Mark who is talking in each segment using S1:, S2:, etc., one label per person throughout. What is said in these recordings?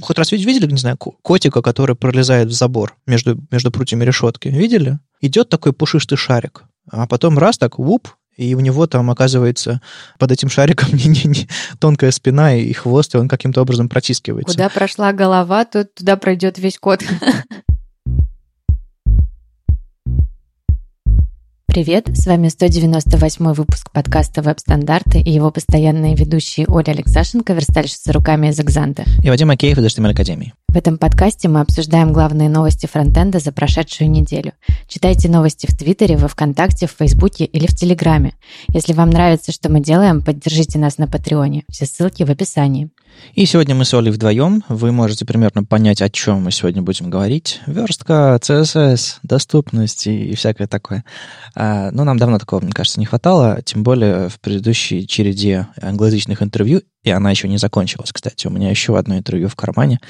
S1: хоть раз видели, не знаю, котика, который пролезает в забор между, между прутьями решетки? Видели? Идет такой пушистый шарик, а потом раз так, вуп, и у него там оказывается под этим шариком не, не, не, тонкая спина и хвост, и он каким-то образом протискивается.
S2: Куда прошла голова, то туда пройдет весь кот. Привет, с вами 198 выпуск подкаста «Веб-стандарты» и его постоянные ведущие Оля Алексашенко, верстальщица руками из Экзанта.
S1: И Вадим Акеев из HTML Академии.
S2: В этом подкасте мы обсуждаем главные новости фронтенда за прошедшую неделю. Читайте новости в Твиттере, во Вконтакте, в Фейсбуке или в Телеграме. Если вам нравится, что мы делаем, поддержите нас на Патреоне. Все ссылки в описании.
S1: И сегодня мы с Олей вдвоем. Вы можете примерно понять, о чем мы сегодня будем говорить. Верстка, CSS, доступность и, всякое такое. А, но нам давно такого, мне кажется, не хватало, тем более в предыдущей череде англоязычных интервью, и она еще не закончилась, кстати. У меня еще одно интервью в кармане.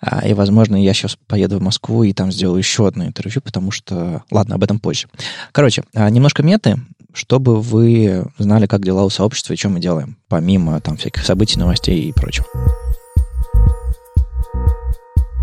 S1: А, и, возможно, я сейчас поеду в Москву и там сделаю еще одно интервью, потому что... Ладно, об этом позже. Короче, а, немножко меты чтобы вы знали, как дела у сообщества и что мы делаем, помимо там всяких событий, новостей и прочего.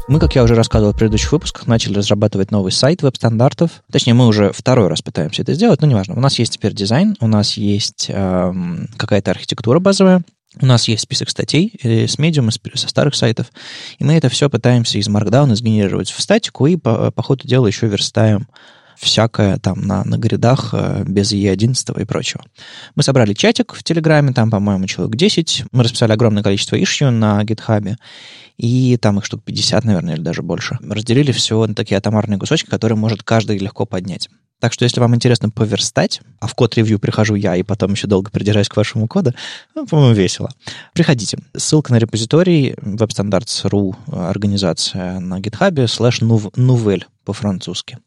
S1: Мы, как я уже рассказывал в предыдущих выпусках, начали разрабатывать новый сайт веб-стандартов. Точнее, мы уже второй раз пытаемся это сделать, но неважно. У нас есть теперь дизайн, у нас есть эм, какая-то архитектура базовая, у нас есть список статей э, с медиум, со старых сайтов, и мы это все пытаемся из Markdown сгенерировать в статику и по, по ходу дела еще верстаем всякое там на, на гридах э, без E11 и прочего. Мы собрали чатик в Телеграме, там, по-моему, человек 10. Мы расписали огромное количество ишью на гитхабе, и там их штук 50, наверное, или даже больше. Разделили все на такие атомарные кусочки, которые может каждый легко поднять. Так что, если вам интересно поверстать, а в код-ревью прихожу я и потом еще долго придираюсь к вашему коду, ну, по-моему, весело. Приходите. Ссылка на репозиторий webstandards.ru организация на GitHub слэш nouvelle по-французски.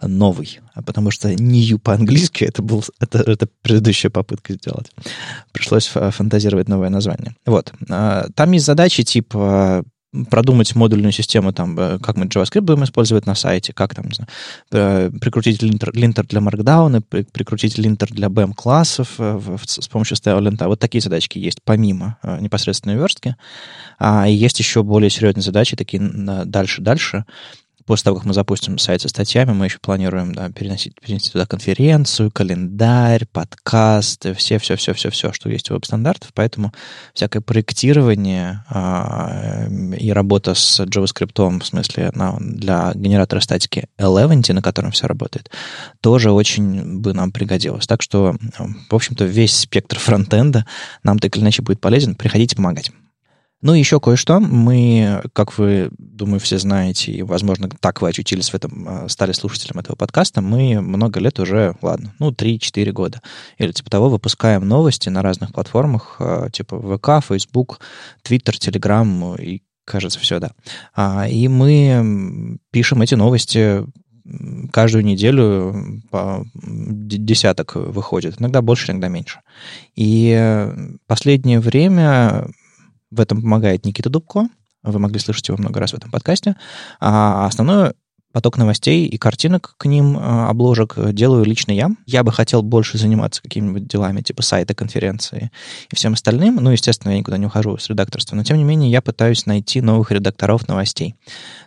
S1: Новый. Потому что new по-английски это, был, это, это предыдущая попытка сделать. Пришлось фантазировать новое название. Вот. А, там есть задачи типа продумать модульную систему, там, э, как мы JavaScript будем использовать на сайте, как там, не знаю, э, прикрутить линтер, линтер для Markdown, прикрутить линтер для BM-классов э, с помощью style лента. Вот такие задачки есть, помимо непосредственной верстки. А есть еще более серьезные задачи, такие дальше-дальше, После того, как мы запустим сайт со статьями, мы еще планируем да, переносить, перенести туда конференцию, календарь, подкасты, все-все-все-все-все, что есть у веб-стандартов. Поэтому всякое проектирование а, и работа с JavaScript, в смысле на, для генератора статики Eleventy, на котором все работает, тоже очень бы нам пригодилось. Так что, в общем-то, весь спектр фронтенда нам так или иначе будет полезен. Приходите помогать. Ну еще кое-что. Мы, как вы, думаю, все знаете, и, возможно, так вы очутились в этом, а, стали слушателем этого подкаста, мы много лет уже, ладно, ну, 3-4 года, или типа того, выпускаем новости на разных платформах, а, типа ВК, Facebook, Twitter, Telegram и, кажется, все, да. А, и мы пишем эти новости каждую неделю по десяток выходит, иногда больше, иногда меньше. И последнее время в этом помогает Никита Дубко. Вы могли слышать его много раз в этом подкасте. А основной поток новостей и картинок к ним, а, обложек, делаю лично я. Я бы хотел больше заниматься какими-нибудь делами, типа сайта, конференции и всем остальным. Ну, естественно, я никуда не ухожу с редакторства. Но, тем не менее, я пытаюсь найти новых редакторов новостей.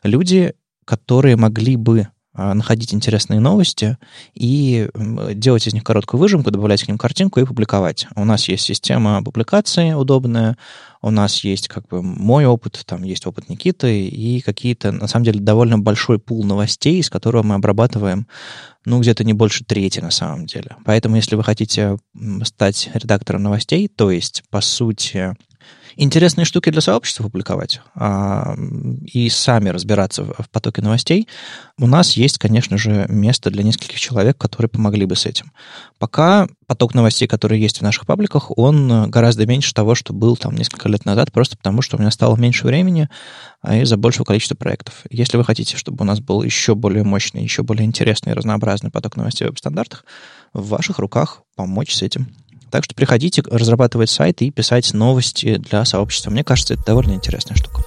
S1: Люди, которые могли бы находить интересные новости и делать из них короткую выжимку, добавлять к ним картинку и публиковать. У нас есть система публикации удобная, у нас есть как бы мой опыт, там есть опыт Никиты и какие-то, на самом деле, довольно большой пул новостей, из которого мы обрабатываем, ну, где-то не больше трети на самом деле. Поэтому, если вы хотите стать редактором новостей, то есть, по сути, интересные штуки для сообщества публиковать а, и сами разбираться в, в потоке новостей, у нас есть, конечно же, место для нескольких человек, которые помогли бы с этим. Пока поток новостей, который есть в наших пабликах, он гораздо меньше того, что был там несколько лет назад, просто потому что у меня стало меньше времени а из-за большего количества проектов. Если вы хотите, чтобы у нас был еще более мощный, еще более интересный и разнообразный поток новостей в веб-стандартах, в ваших руках помочь с этим. Так что приходите разрабатывать сайт и писать новости для сообщества. Мне кажется, это довольно интересная штука.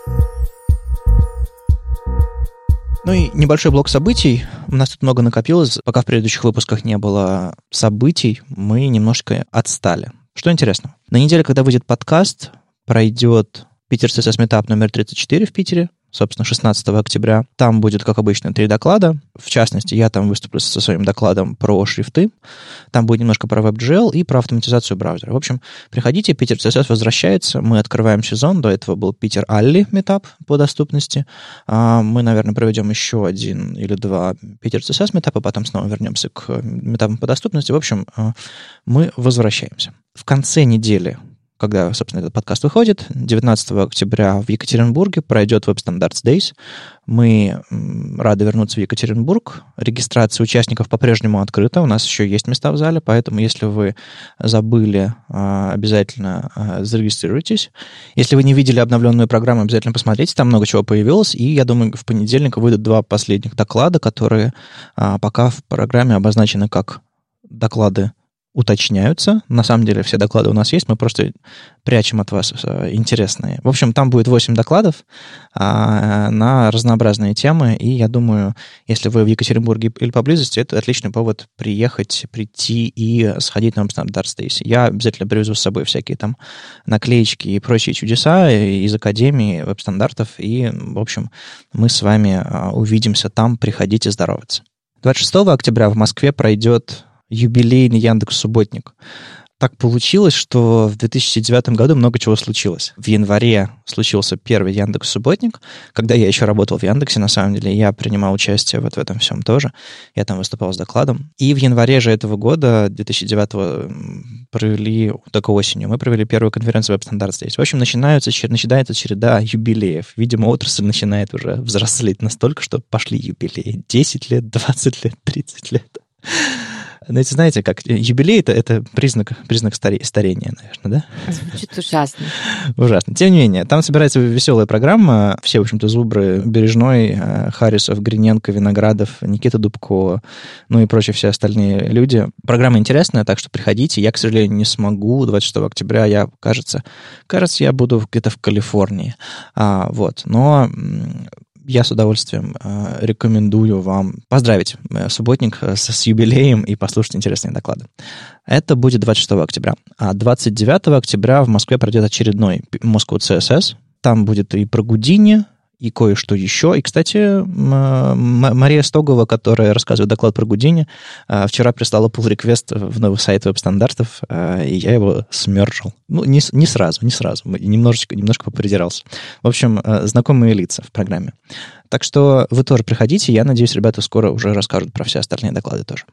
S1: Ну и небольшой блок событий. У нас тут много накопилось. Пока в предыдущих выпусках не было событий, мы немножко отстали. Что интересно? На неделе, когда выйдет подкаст, пройдет Питер CSS Meetup номер 34 в Питере, собственно, 16 октября. Там будет, как обычно, три доклада. В частности, я там выступлю со своим докладом про шрифты. Там будет немножко про WebGL и про автоматизацию браузера. В общем, приходите, Питер CSS возвращается. Мы открываем сезон. До этого был Питер Алли метап по доступности. А, мы, наверное, проведем еще один или два Питер CSS метапа, потом снова вернемся к метапам по доступности. В общем, а, мы возвращаемся. В конце недели когда, собственно, этот подкаст выходит, 19 октября в Екатеринбурге пройдет Web Standards Days. Мы рады вернуться в Екатеринбург. Регистрация участников по-прежнему открыта. У нас еще есть места в зале, поэтому если вы забыли, а, обязательно а, зарегистрируйтесь. Если вы не видели обновленную программу, обязательно посмотрите. Там много чего появилось. И, я думаю, в понедельник выйдут два последних доклада, которые а, пока в программе обозначены как доклады уточняются. На самом деле все доклады у нас есть, мы просто прячем от вас э, интересные. В общем, там будет 8 докладов а, на разнообразные темы, и я думаю, если вы в Екатеринбурге или поблизости, это отличный повод приехать, прийти и сходить на Amsterdam Days. Я обязательно привезу с собой всякие там наклеечки и прочие чудеса из Академии веб-стандартов, и, в общем, мы с вами а, увидимся там, приходите здороваться. 26 октября в Москве пройдет юбилейный Яндекс Субботник. Так получилось, что в 2009 году много чего случилось. В январе случился первый Яндекс Субботник, когда я еще работал в Яндексе, на самом деле, я принимал участие вот в этом всем тоже. Я там выступал с докладом. И в январе же этого года, 2009 провели, только осенью, мы провели первую конференцию веб-стандарт здесь. В общем, начинается, начинается череда юбилеев. Видимо, отрасль начинает уже взрослеть настолько, что пошли юбилеи. 10 лет, 20 лет, 30 лет. Знаете, знаете, как юбилей это, это признак, признак старе, старения, наверное,
S2: да? Звучит ужасно.
S1: Ужасно. Тем не менее, там собирается веселая программа. Все, в общем-то, зубры Бережной, э, Харрисов, Гриненко, Виноградов, Никита Дубко, ну и прочие все остальные люди. Программа интересная, так что приходите. Я, к сожалению, не смогу. 26 октября я, кажется, кажется, я буду где-то в Калифорнии. А, вот. Но я с удовольствием э, рекомендую вам поздравить э, субботник э, с, с юбилеем и послушать интересные доклады. Это будет 26 октября. А 29 октября в Москве пройдет очередной Moscow CSS. Там будет и про Гудини, и кое-что еще. И, кстати, Мария Стогова, которая рассказывает доклад про Гудини, вчера прислала pull реквест в новый сайт веб-стандартов, и я его смержил. Ну, не, не сразу, не сразу. Немножечко, немножко попридирался. В общем, знакомые лица в программе. Так что вы тоже приходите. Я надеюсь, ребята скоро уже расскажут про все остальные доклады тоже.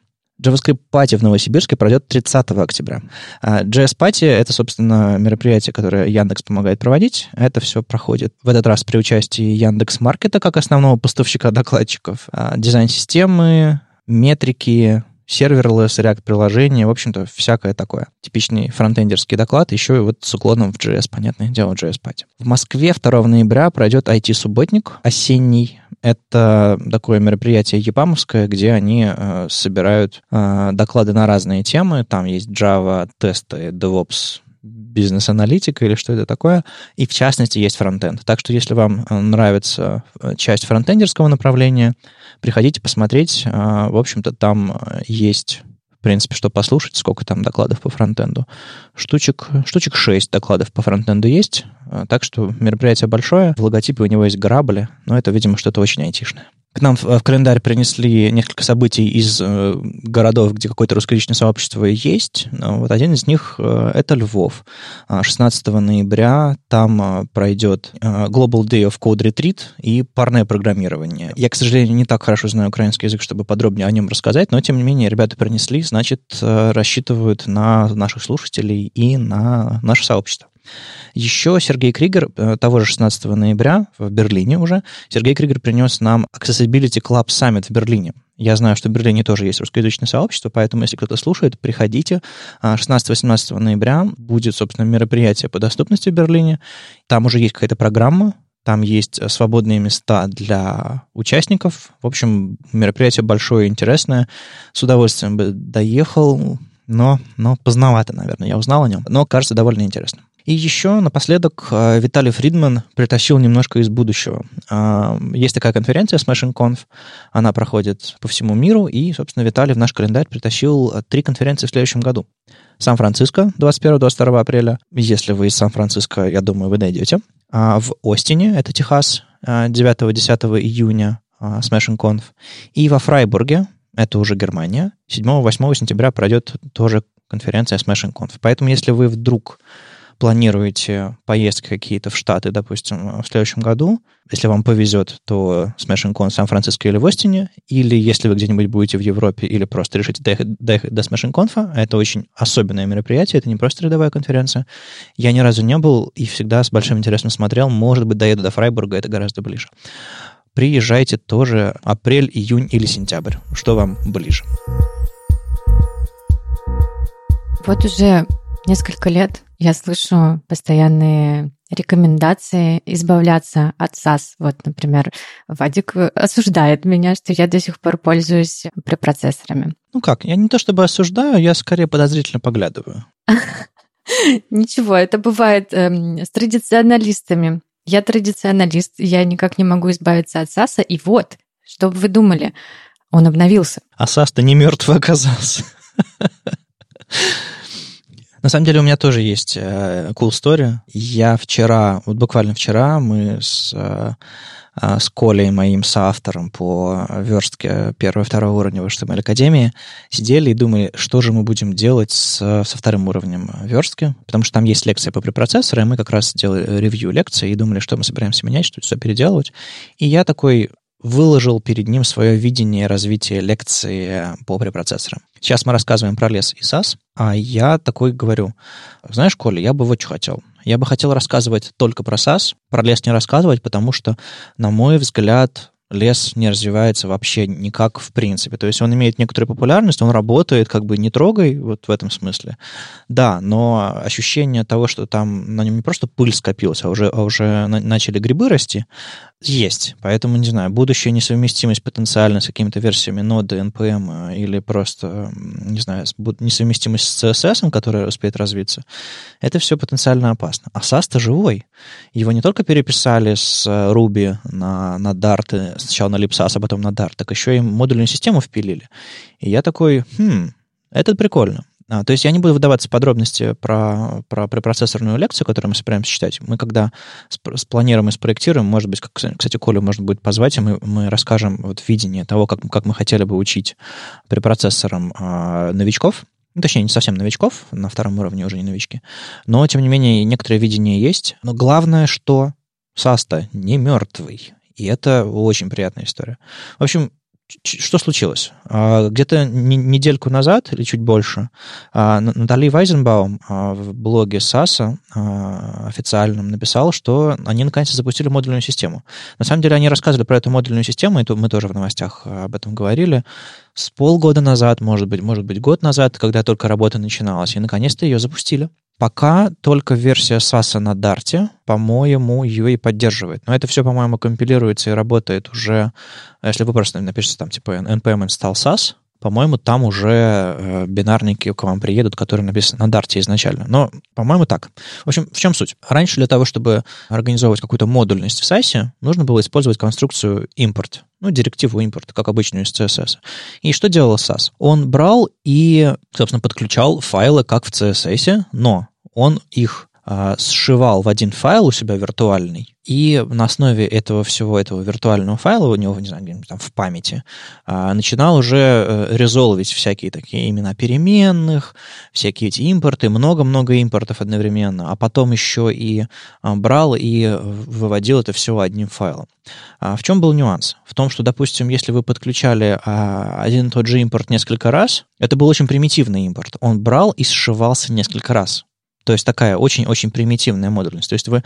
S1: JavaScript Party в Новосибирске пройдет 30 октября. А, JS Party — это, собственно, мероприятие, которое Яндекс помогает проводить. Это все проходит в этот раз при участии Яндекс Маркета как основного поставщика докладчиков, а, дизайн-системы, метрики, серверлесс, React приложение, в общем-то, всякое такое. Типичный фронтендерский доклад, еще и вот с уклоном в JS, понятное дело, JS Party. В Москве 2 ноября пройдет IT-субботник осенний. Это такое мероприятие ЕПАМовское, где они э, собирают э, доклады на разные темы. Там есть Java, тесты, DevOps, бизнес-аналитика или что это такое, и в частности есть фронтенд. Так что если вам э, нравится э, часть фронтендерского направления, приходите посмотреть. Э, в общем-то, там есть в принципе, что послушать, сколько там докладов по фронтенду. Штучек, штучек 6 докладов по фронтенду есть, так что мероприятие большое, в логотипе у него есть грабли, но это, видимо, что-то очень айтишное. К нам в, календарь принесли несколько событий из э, городов, где какое-то русскоязычное сообщество есть. Ну, вот один из них э, это Львов. 16 а, ноября там э, пройдет Global Day of Code Retreat и парное программирование. Я, к сожалению, не так хорошо знаю украинский язык, чтобы подробнее о нем рассказать, но тем не менее ребята принесли, значит, рассчитывают на наших слушателей и на наше сообщество. Еще Сергей Кригер, э, того же 16 ноября в Берлине уже, Сергей Кригер принес нам Accessibility Club Summit в Берлине. Я знаю, что в Берлине тоже есть русскоязычное сообщество, поэтому, если кто-то слушает, приходите. 16-18 а, ноября будет, собственно, мероприятие по доступности в Берлине. Там уже есть какая-то программа, там есть э, свободные места для участников. В общем, мероприятие большое и интересное. С удовольствием бы доехал, но, но поздновато, наверное, я узнал о нем. Но кажется довольно интересно. И еще напоследок э, Виталий Фридман притащил немножко из будущего. А, есть такая конференция Smashing Conf, она проходит по всему миру, и, собственно, Виталий в наш календарь притащил э, три конференции в следующем году. Сан-Франциско 21-22 апреля. Если вы из Сан-Франциско, я думаю, вы найдете. а, в Остине, это Техас, 9-10 июня Smashing Conf, и во Фрайбурге, это уже Германия, 7-8 сентября пройдет тоже конференция Smashing Conf. Поэтому если вы вдруг планируете поездки какие-то в Штаты, допустим, в следующем году, если вам повезет, то Con в Сан-Франциско или в Остине, или если вы где-нибудь будете в Европе или просто решите доехать, доехать до Smashing Conf, это очень особенное мероприятие, это не просто рядовая конференция. Я ни разу не был и всегда с большим интересом смотрел, может быть, доеду до Фрайбурга, это гораздо ближе. Приезжайте тоже апрель, июнь или сентябрь, что вам ближе.
S2: Вот уже несколько лет я слышу постоянные рекомендации избавляться от САС. Вот, например, Вадик осуждает меня, что я до сих пор пользуюсь препроцессорами.
S1: Ну как, я не то чтобы осуждаю, я скорее подозрительно поглядываю.
S2: Ничего, это бывает эм, с традиционалистами. Я традиционалист, я никак не могу избавиться от САСа, и вот, что бы вы думали, он обновился.
S1: А САС-то не мертвый оказался. На самом деле у меня тоже есть э, cool story. Я вчера, вот буквально вчера, мы с, э, э, с Колей, моим соавтором по верстке первого и второго уровня в HTML Академии, сидели и думали, что же мы будем делать с, со вторым уровнем верстки, потому что там есть лекция по препроцессору, и мы как раз делали ревью лекции и думали, что мы собираемся менять, что все переделывать. И я такой выложил перед ним свое видение развития лекции по препроцессорам. Сейчас мы рассказываем про лес и САС, а я такой говорю, знаешь, Коля, я бы вот что хотел. Я бы хотел рассказывать только про САС, про лес не рассказывать, потому что, на мой взгляд, лес не развивается вообще никак в принципе. То есть он имеет некоторую популярность, он работает, как бы не трогай, вот в этом смысле. Да, но ощущение того, что там на нем не просто пыль скопилась, а уже, а уже начали грибы расти, есть. Поэтому, не знаю, будущая несовместимость потенциально с какими-то версиями ноды, NPM э, или просто, не знаю, несовместимость с CSS, которая успеет развиться, это все потенциально опасно. А SAS-то живой. Его не только переписали с э, Ruby на, на Dart, сначала на LibSAS, а потом на Dart, так еще и модульную систему впилили. И я такой, хм, это прикольно. А, то есть я не буду выдаваться в подробности про, про препроцессорную лекцию, которую мы собираемся читать. Мы когда спланируем и спроектируем, может быть, как, кстати, Колю можно будет позвать, и мы, мы расскажем вот видение того, как, как мы хотели бы учить препроцессорам э, новичков, ну, точнее, не совсем новичков, на втором уровне уже не новички, но, тем не менее, некоторое видение есть. Но главное, что САСТа не мертвый. И это очень приятная история. В общем, что случилось? А, где-то недельку назад или чуть больше а, Натали Вайзенбаум а, в блоге САСа официальном написал, что они наконец то запустили модульную систему. На самом деле они рассказывали про эту модульную систему, и мы тоже в новостях об этом говорили, с полгода назад, может быть, может быть, год назад, когда только работа начиналась, и наконец-то ее запустили. Пока только версия SAS на Dart, по-моему, ее и поддерживает. Но это все, по-моему, компилируется и работает уже, если вы просто напишите там типа npm install SAS, по-моему, там уже э, бинарники к вам приедут, которые написаны на Дарте изначально. Но, по-моему, так. В общем, в чем суть? Раньше для того, чтобы организовывать какую-то модульность в SAS, нужно было использовать конструкцию import, ну, директиву import, как обычную из CSS. И что делал SAS? Он брал и, собственно, подключал файлы, как в CSS, но он их сшивал в один файл у себя виртуальный, и на основе этого всего этого виртуального файла у него, не знаю, там в памяти, а, начинал уже э, резолвить всякие такие имена переменных, всякие эти импорты, много-много импортов одновременно, а потом еще и а, брал и выводил это все одним файлом. В чем был нюанс? В том, что, допустим, если вы подключали один и тот же импорт несколько раз, это был очень примитивный импорт. Он брал и сшивался несколько раз. То есть такая очень-очень примитивная модульность. То есть вы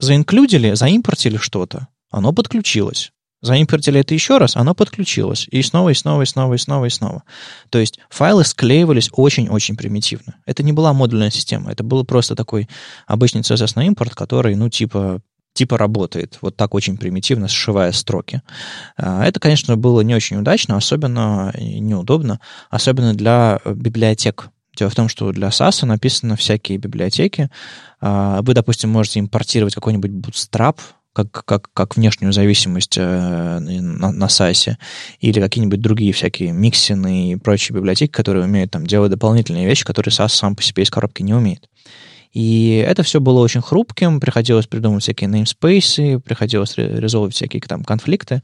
S1: заинклюдили, заимпортили что-то, оно подключилось. Заимпортили это еще раз, оно подключилось. И снова, и снова, и снова, и снова, и снова. То есть файлы склеивались очень-очень примитивно. Это не была модульная система, это был просто такой обычный CSS на импорт, который, ну, типа, типа работает, вот так очень примитивно, сшивая строки. А, это, конечно, было не очень удачно, особенно неудобно, особенно для библиотек Дело в том, что для SAS написаны всякие библиотеки. А, вы, допустим, можете импортировать какой-нибудь Bootstrap, как, как, как внешнюю зависимость э, на, на SAS, или какие-нибудь другие всякие миксины и прочие библиотеки, которые умеют там делать дополнительные вещи, которые SAS сам по себе из коробки не умеет. И это все было очень хрупким, приходилось придумывать всякие namespace, приходилось резолвить всякие там конфликты.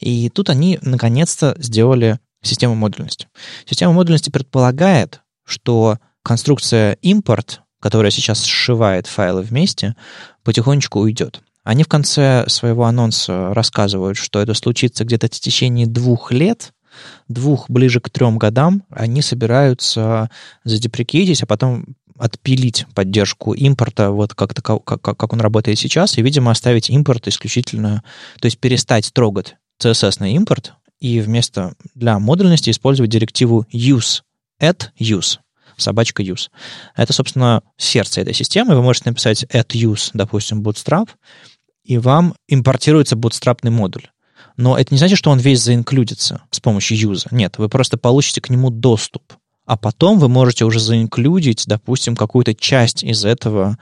S1: И тут они наконец-то сделали систему модульности. Система модульности предполагает, что конструкция импорт, которая сейчас сшивает файлы вместе, потихонечку уйдет. Они в конце своего анонса рассказывают, что это случится где-то в течение двух лет, двух ближе к трем годам, они собираются задеприкейтить, а потом отпилить поддержку импорта, вот как, как, как он работает сейчас, и, видимо, оставить импорт исключительно, то есть перестать трогать CSS на импорт, и вместо для модульности использовать директиву use, add use, собачка use. Это, собственно, сердце этой системы. Вы можете написать add use, допустим, bootstrap, и вам импортируется bootstrapный модуль. Но это не значит, что он весь заинклюдится с помощью use. Нет, вы просто получите к нему доступ. А потом вы можете уже заинклюдить, допустим, какую-то часть из этого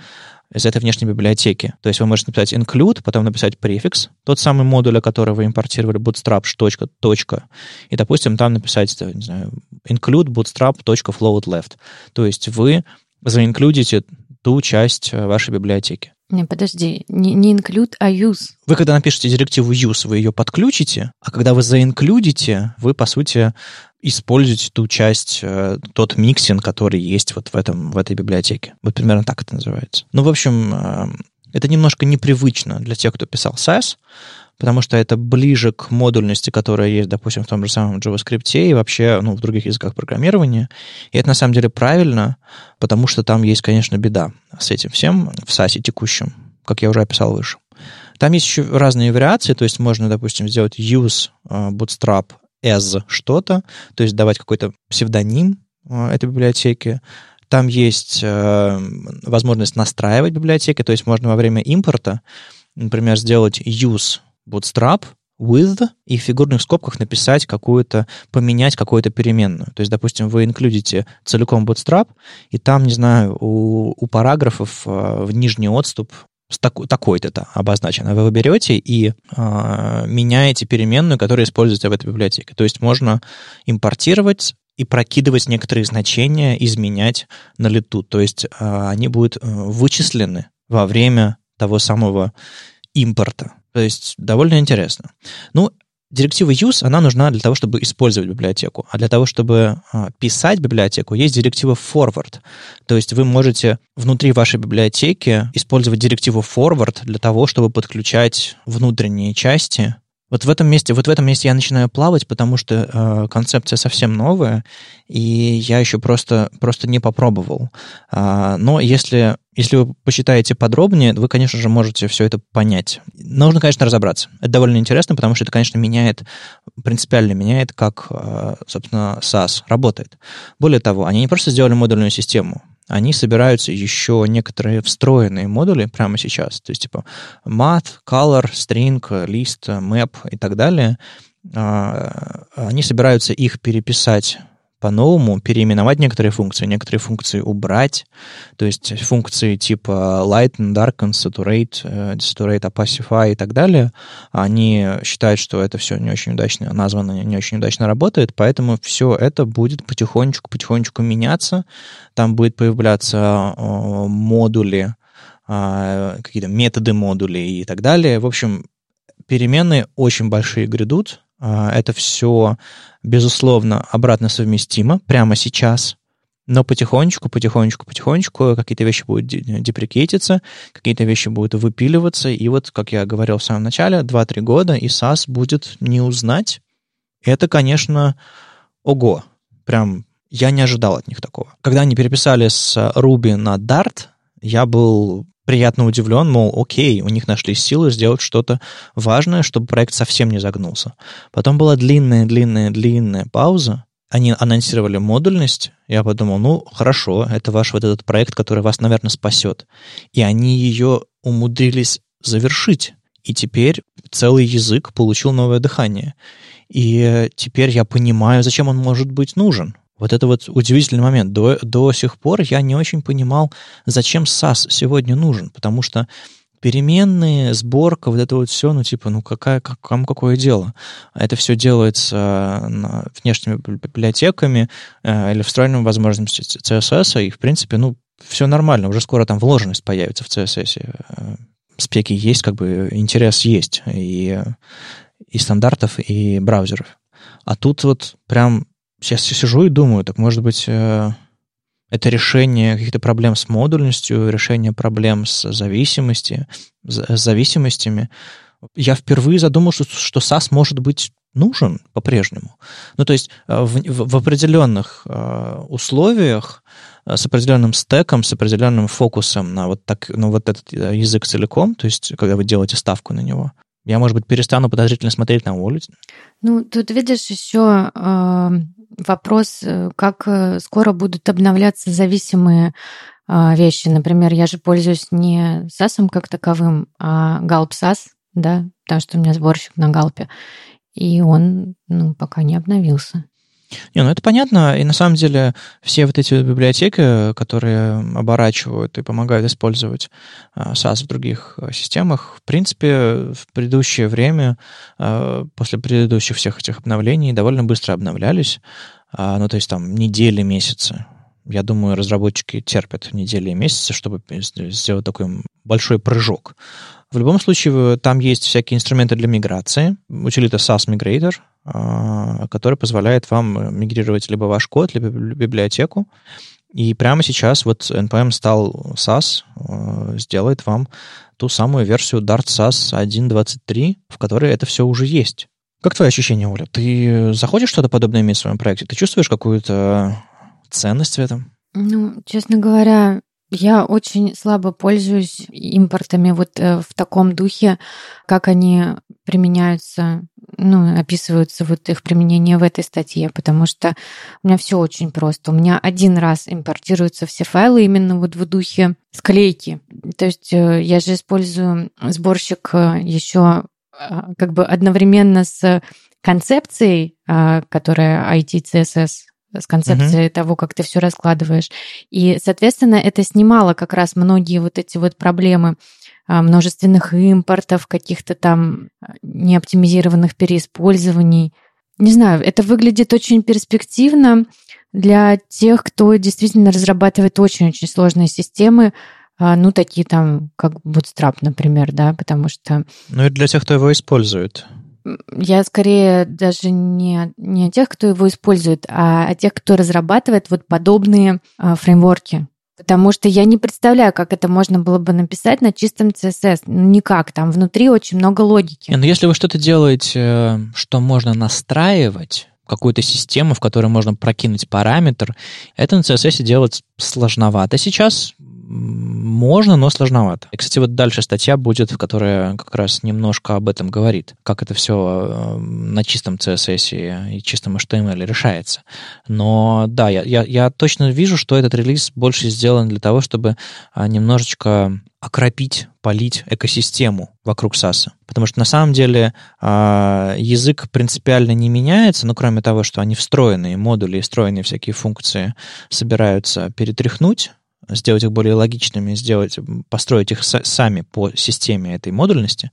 S1: из этой внешней библиотеки. То есть вы можете написать include, потом написать префикс, тот самый модуль, который вы импортировали, bootstrap, точка, точка, и, допустим, там написать, не знаю, include bootstrap, float left. То есть вы заинклюдите ту часть э, вашей библиотеки.
S2: Не, подожди, не, не include, а use.
S1: Вы когда напишете директиву use, вы ее подключите, а когда вы заинклюдите, вы, по сути, используете ту часть, э, тот миксин, который есть вот в, этом, в этой библиотеке. Вот примерно так это называется. Ну, в общем, э, это немножко непривычно для тех, кто писал Sass, потому что это ближе к модульности, которая есть, допустим, в том же самом JavaScript и вообще ну, в других языках программирования. И это на самом деле правильно, потому что там есть, конечно, беда с этим всем в SAS текущем, как я уже описал выше. Там есть еще разные вариации, то есть можно, допустим, сделать use uh, bootstrap as что-то, то есть давать какой-то псевдоним uh, этой библиотеки. Там есть uh, возможность настраивать библиотеки, то есть можно во время импорта, например, сделать use bootstrap with и в фигурных скобках написать какую-то, поменять какую-то переменную. То есть, допустим, вы инклюдите целиком bootstrap, и там, не знаю, у, у параграфов э, в нижний отступ такой-то обозначено. Вы берете и э, меняете переменную, которая используется в этой библиотеке. То есть можно импортировать и прокидывать некоторые значения, изменять на лету. То есть э, они будут э, вычислены во время того самого импорта. То есть довольно интересно. Ну, директива use, она нужна для того, чтобы использовать библиотеку. А для того, чтобы а, писать библиотеку, есть директива forward. То есть вы можете внутри вашей библиотеки использовать директиву forward для того, чтобы подключать внутренние части вот в этом месте, вот в этом месте я начинаю плавать, потому что э, концепция совсем новая, и я еще просто, просто не попробовал. А, но если, если вы посчитаете подробнее, вы, конечно же, можете все это понять. Нужно, конечно, разобраться. Это довольно интересно, потому что это, конечно, меняет, принципиально меняет, как, э, собственно, SAS работает. Более того, они не просто сделали модульную систему, они собираются еще некоторые встроенные модули прямо сейчас, то есть типа math, color, string, list, map и так далее, а, они собираются их переписать по-новому переименовать некоторые функции, некоторые функции убрать, то есть функции типа lighten, darken, saturate, э, desaturate, opacify и так далее, они считают, что это все не очень удачно названо, не очень удачно работает, поэтому все это будет потихонечку-потихонечку меняться, там будет появляться модули, а, какие-то методы модулей и так далее. В общем, переменные очень большие грядут, это все, безусловно, обратно совместимо прямо сейчас, но потихонечку, потихонечку, потихонечку какие-то вещи будут деприкейтиться, какие-то вещи будут выпиливаться, и вот, как я говорил в самом начале, 2-3 года, и SAS будет не узнать. Это, конечно, ого, прям я не ожидал от них такого. Когда они переписали с Ruby на Dart, я был приятно удивлен, мол, окей, у них нашли силы сделать что-то важное, чтобы проект совсем не загнулся. Потом была длинная-длинная-длинная пауза, они анонсировали модульность, я подумал, ну, хорошо, это ваш вот этот проект, который вас, наверное, спасет. И они ее умудрились завершить. И теперь целый язык получил новое дыхание. И теперь я понимаю, зачем он может быть нужен. Вот это вот удивительный момент. До, до сих пор я не очень понимал, зачем SAS сегодня нужен, потому что переменные, сборка, вот это вот все, ну, типа, ну, какая, как, кому какое дело? Это все делается внешними библиотеками э, или встроенными возможностями CSS, и, в принципе, ну, все нормально, уже скоро там вложенность появится в CSS. Спеки есть, как бы интерес есть и, и стандартов, и браузеров. А тут вот прям сейчас я сижу и думаю, так может быть это решение каких-то проблем с модульностью, решение проблем с зависимости, с зависимостями. Я впервые задумался, что SAS может быть нужен по-прежнему. Ну, то есть э, в, в, определенных э, условиях э, с определенным стеком, с определенным фокусом на вот, так, ну, вот этот э, язык целиком, то есть когда вы делаете ставку на него, я, может быть, перестану подозрительно смотреть на Wallet.
S2: Ну, тут видишь еще э, вопрос, как скоро будут обновляться зависимые э, вещи. Например, я же пользуюсь не SAS как таковым, а Galp SAS, да, потому что у меня сборщик на Галпе и он ну, пока не обновился.
S1: Не, ну это понятно, и на самом деле все вот эти библиотеки, которые оборачивают и помогают использовать SAS в других э, системах, в принципе, в предыдущее время, э, после предыдущих всех этих обновлений, довольно быстро обновлялись, а, ну то есть там недели, месяцы. Я думаю, разработчики терпят недели и месяцы, чтобы сделать такой большой прыжок. В любом случае, там есть всякие инструменты для миграции. Утилита SAS Migrator, а, который позволяет вам мигрировать либо ваш код, либо библиотеку. И прямо сейчас вот NPM стал SAS, а, сделает вам ту самую версию Dart SAS 1.23, в которой это все уже есть. Как твои ощущения, Оля? Ты захочешь что-то подобное иметь в своем проекте? Ты чувствуешь какую-то ценность в этом?
S2: Ну, честно говоря, я очень слабо пользуюсь импортами вот э, в таком духе, как они применяются, ну, описываются вот их применение в этой статье, потому что у меня все очень просто. У меня один раз импортируются все файлы именно вот в духе склейки. То есть э, я же использую сборщик э, еще как бы одновременно с концепцией, которая IT-CSS с концепцией mm-hmm. того, как ты все раскладываешь. И, соответственно, это снимало как раз многие вот эти вот проблемы а, множественных импортов, каких-то там а, неоптимизированных переиспользований. Не знаю, это выглядит очень перспективно для тех, кто действительно разрабатывает очень-очень сложные системы, а, ну, такие там, как Bootstrap, например, да, потому что...
S1: Ну, и для тех, кто его использует.
S2: Я скорее даже не, не о тех, кто его использует, а о тех, кто разрабатывает вот подобные а, фреймворки. Потому что я не представляю, как это можно было бы написать на чистом CSS. Ну, никак, там внутри очень много логики.
S1: Но если вы что-то делаете, э, что можно настраивать, какую-то систему, в которой можно прокинуть параметр, это на CSS делать сложновато сейчас, можно, но сложновато. И, кстати, вот дальше статья будет, которая как раз немножко об этом говорит, как это все э, на чистом CSS и чистом HTML решается. Но да, я, я, я точно вижу, что этот релиз больше сделан для того, чтобы а, немножечко окропить, полить экосистему вокруг SAS. Потому что на самом деле э, язык принципиально не меняется, но кроме того, что они встроенные модули и встроенные всякие функции собираются перетряхнуть, сделать их более логичными, сделать, построить их сами по системе этой модульности,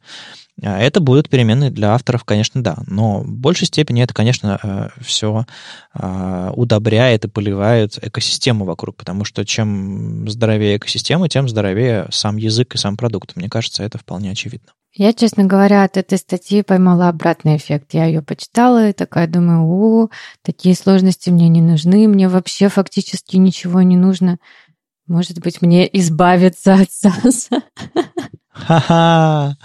S1: а, это будут переменные для авторов, конечно, да. Но в большей степени это, конечно, э, все а, удобряет и поливает экосистему вокруг, потому что чем здоровее экосистема, тем здоровее сам язык и сам продукт. Мне кажется, это вполне очевидно.
S2: Я, честно говоря, от этой статьи поймала обратный эффект. Я ее почитала и такая думаю, о, такие сложности мне не нужны, мне вообще фактически ничего не нужно. Может быть, мне избавиться от САСа?
S1: Ха-ха!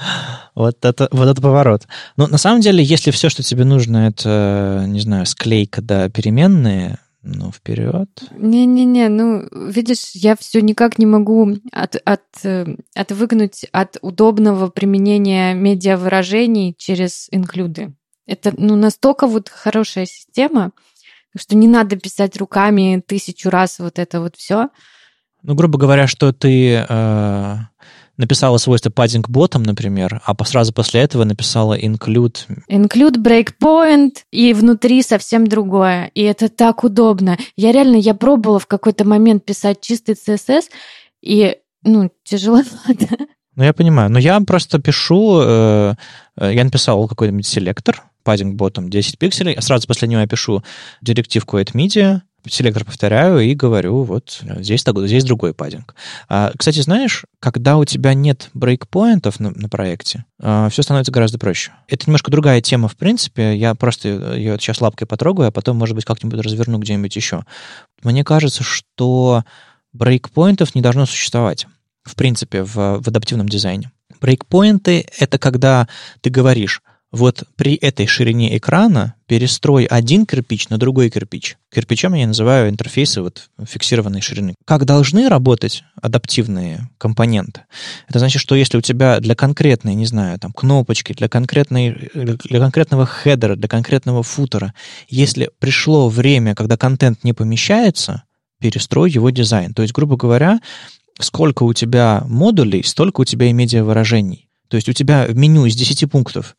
S1: Вот это, вот это поворот. Ну, на самом деле, если все, что тебе нужно, это, не знаю, склейка да переменные, ну, вперед.
S2: Не-не-не, ну, видишь, я все никак не могу от, от, э, отвыкнуть от удобного применения медиавыражений через инклюды. Это ну, настолько вот хорошая система, что не надо писать руками тысячу раз вот это вот все.
S1: Ну, грубо говоря, что ты э, написала свойство padding bottom, например, а сразу после этого написала include...
S2: Include breakpoint, и внутри совсем другое. И это так удобно. Я реально, я пробовала в какой-то момент писать чистый CSS, и, ну, тяжеловато.
S1: Ну, я понимаю. Но я просто пишу... Э, я написал какой-нибудь селектор, padding bottom 10 пикселей, а сразу после него я пишу директивку at media, селектор повторяю и говорю, вот здесь, здесь другой паддинг. А, кстати, знаешь, когда у тебя нет брейкпоинтов на, на проекте, а, все становится гораздо проще. Это немножко другая тема, в принципе. Я просто ее сейчас лапкой потрогаю, а потом, может быть, как-нибудь разверну где-нибудь еще. Мне кажется, что брейкпоинтов не должно существовать, в принципе, в, в адаптивном дизайне. Брейкпоинты — это когда ты говоришь, вот при этой ширине экрана перестрой один кирпич на другой кирпич. Кирпичом я называю интерфейсы вот фиксированной ширины. Как должны работать адаптивные компоненты? Это значит, что если у тебя для конкретной, не знаю, там, кнопочки, для, конкретной, для конкретного хедера, для конкретного футера, если пришло время, когда контент не помещается, перестрой его дизайн. То есть, грубо говоря, сколько у тебя модулей, столько у тебя и медиавыражений. То есть у тебя в меню из 10 пунктов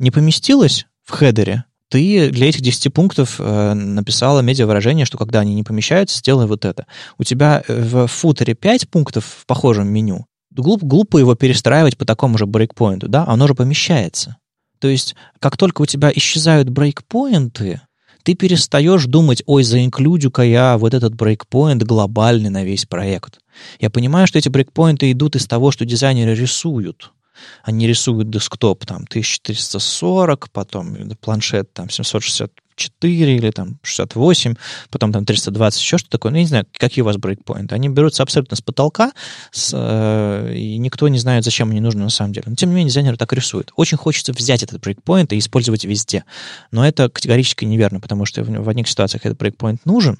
S1: не поместилось в хедере, ты для этих 10 пунктов э, написала медиавыражение, что когда они не помещаются, сделай вот это. У тебя э, в футере 5 пунктов в похожем меню. Глуп, глупо его перестраивать по такому же брейкпоинту, да? Оно же помещается. То есть, как только у тебя исчезают брейкпоинты, ты перестаешь думать, ой, заинклюдю-ка я вот этот брейкпоинт глобальный на весь проект. Я понимаю, что эти брейкпоинты идут из того, что дизайнеры рисуют. Они рисуют десктоп там 1340, потом планшет там 760 4 или там 68, потом там 320, еще что такое. Ну, я не знаю, какие у вас брейкпоинты. Они берутся абсолютно с потолка, с, э, и никто не знает, зачем они нужны на самом деле. Но, тем не менее, дизайнеры так рисуют. Очень хочется взять этот брейкпоинт и использовать везде. Но это категорически неверно, потому что в, в одних ситуациях этот брейкпоинт нужен,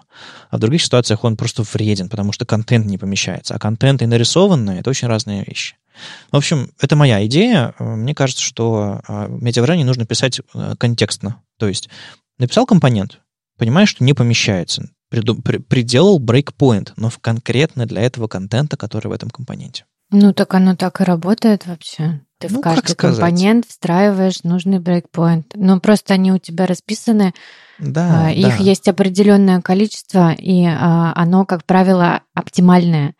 S1: а в других ситуациях он просто вреден, потому что контент не помещается. А контент и нарисованный — это очень разные вещи. В общем, это моя идея. Мне кажется, что э, медиавыражение нужно писать э, контекстно. То есть Написал компонент, понимаешь, что не помещается. Приделал брейкпоинт, но в конкретно для этого контента, который в этом компоненте.
S2: Ну, так оно так и работает вообще. Ты ну, в каждый компонент встраиваешь нужный брейкпоинт. Ну, просто они у тебя расписаны. Да, а, их да. есть определенное количество, и а, оно, как правило, оптимальное.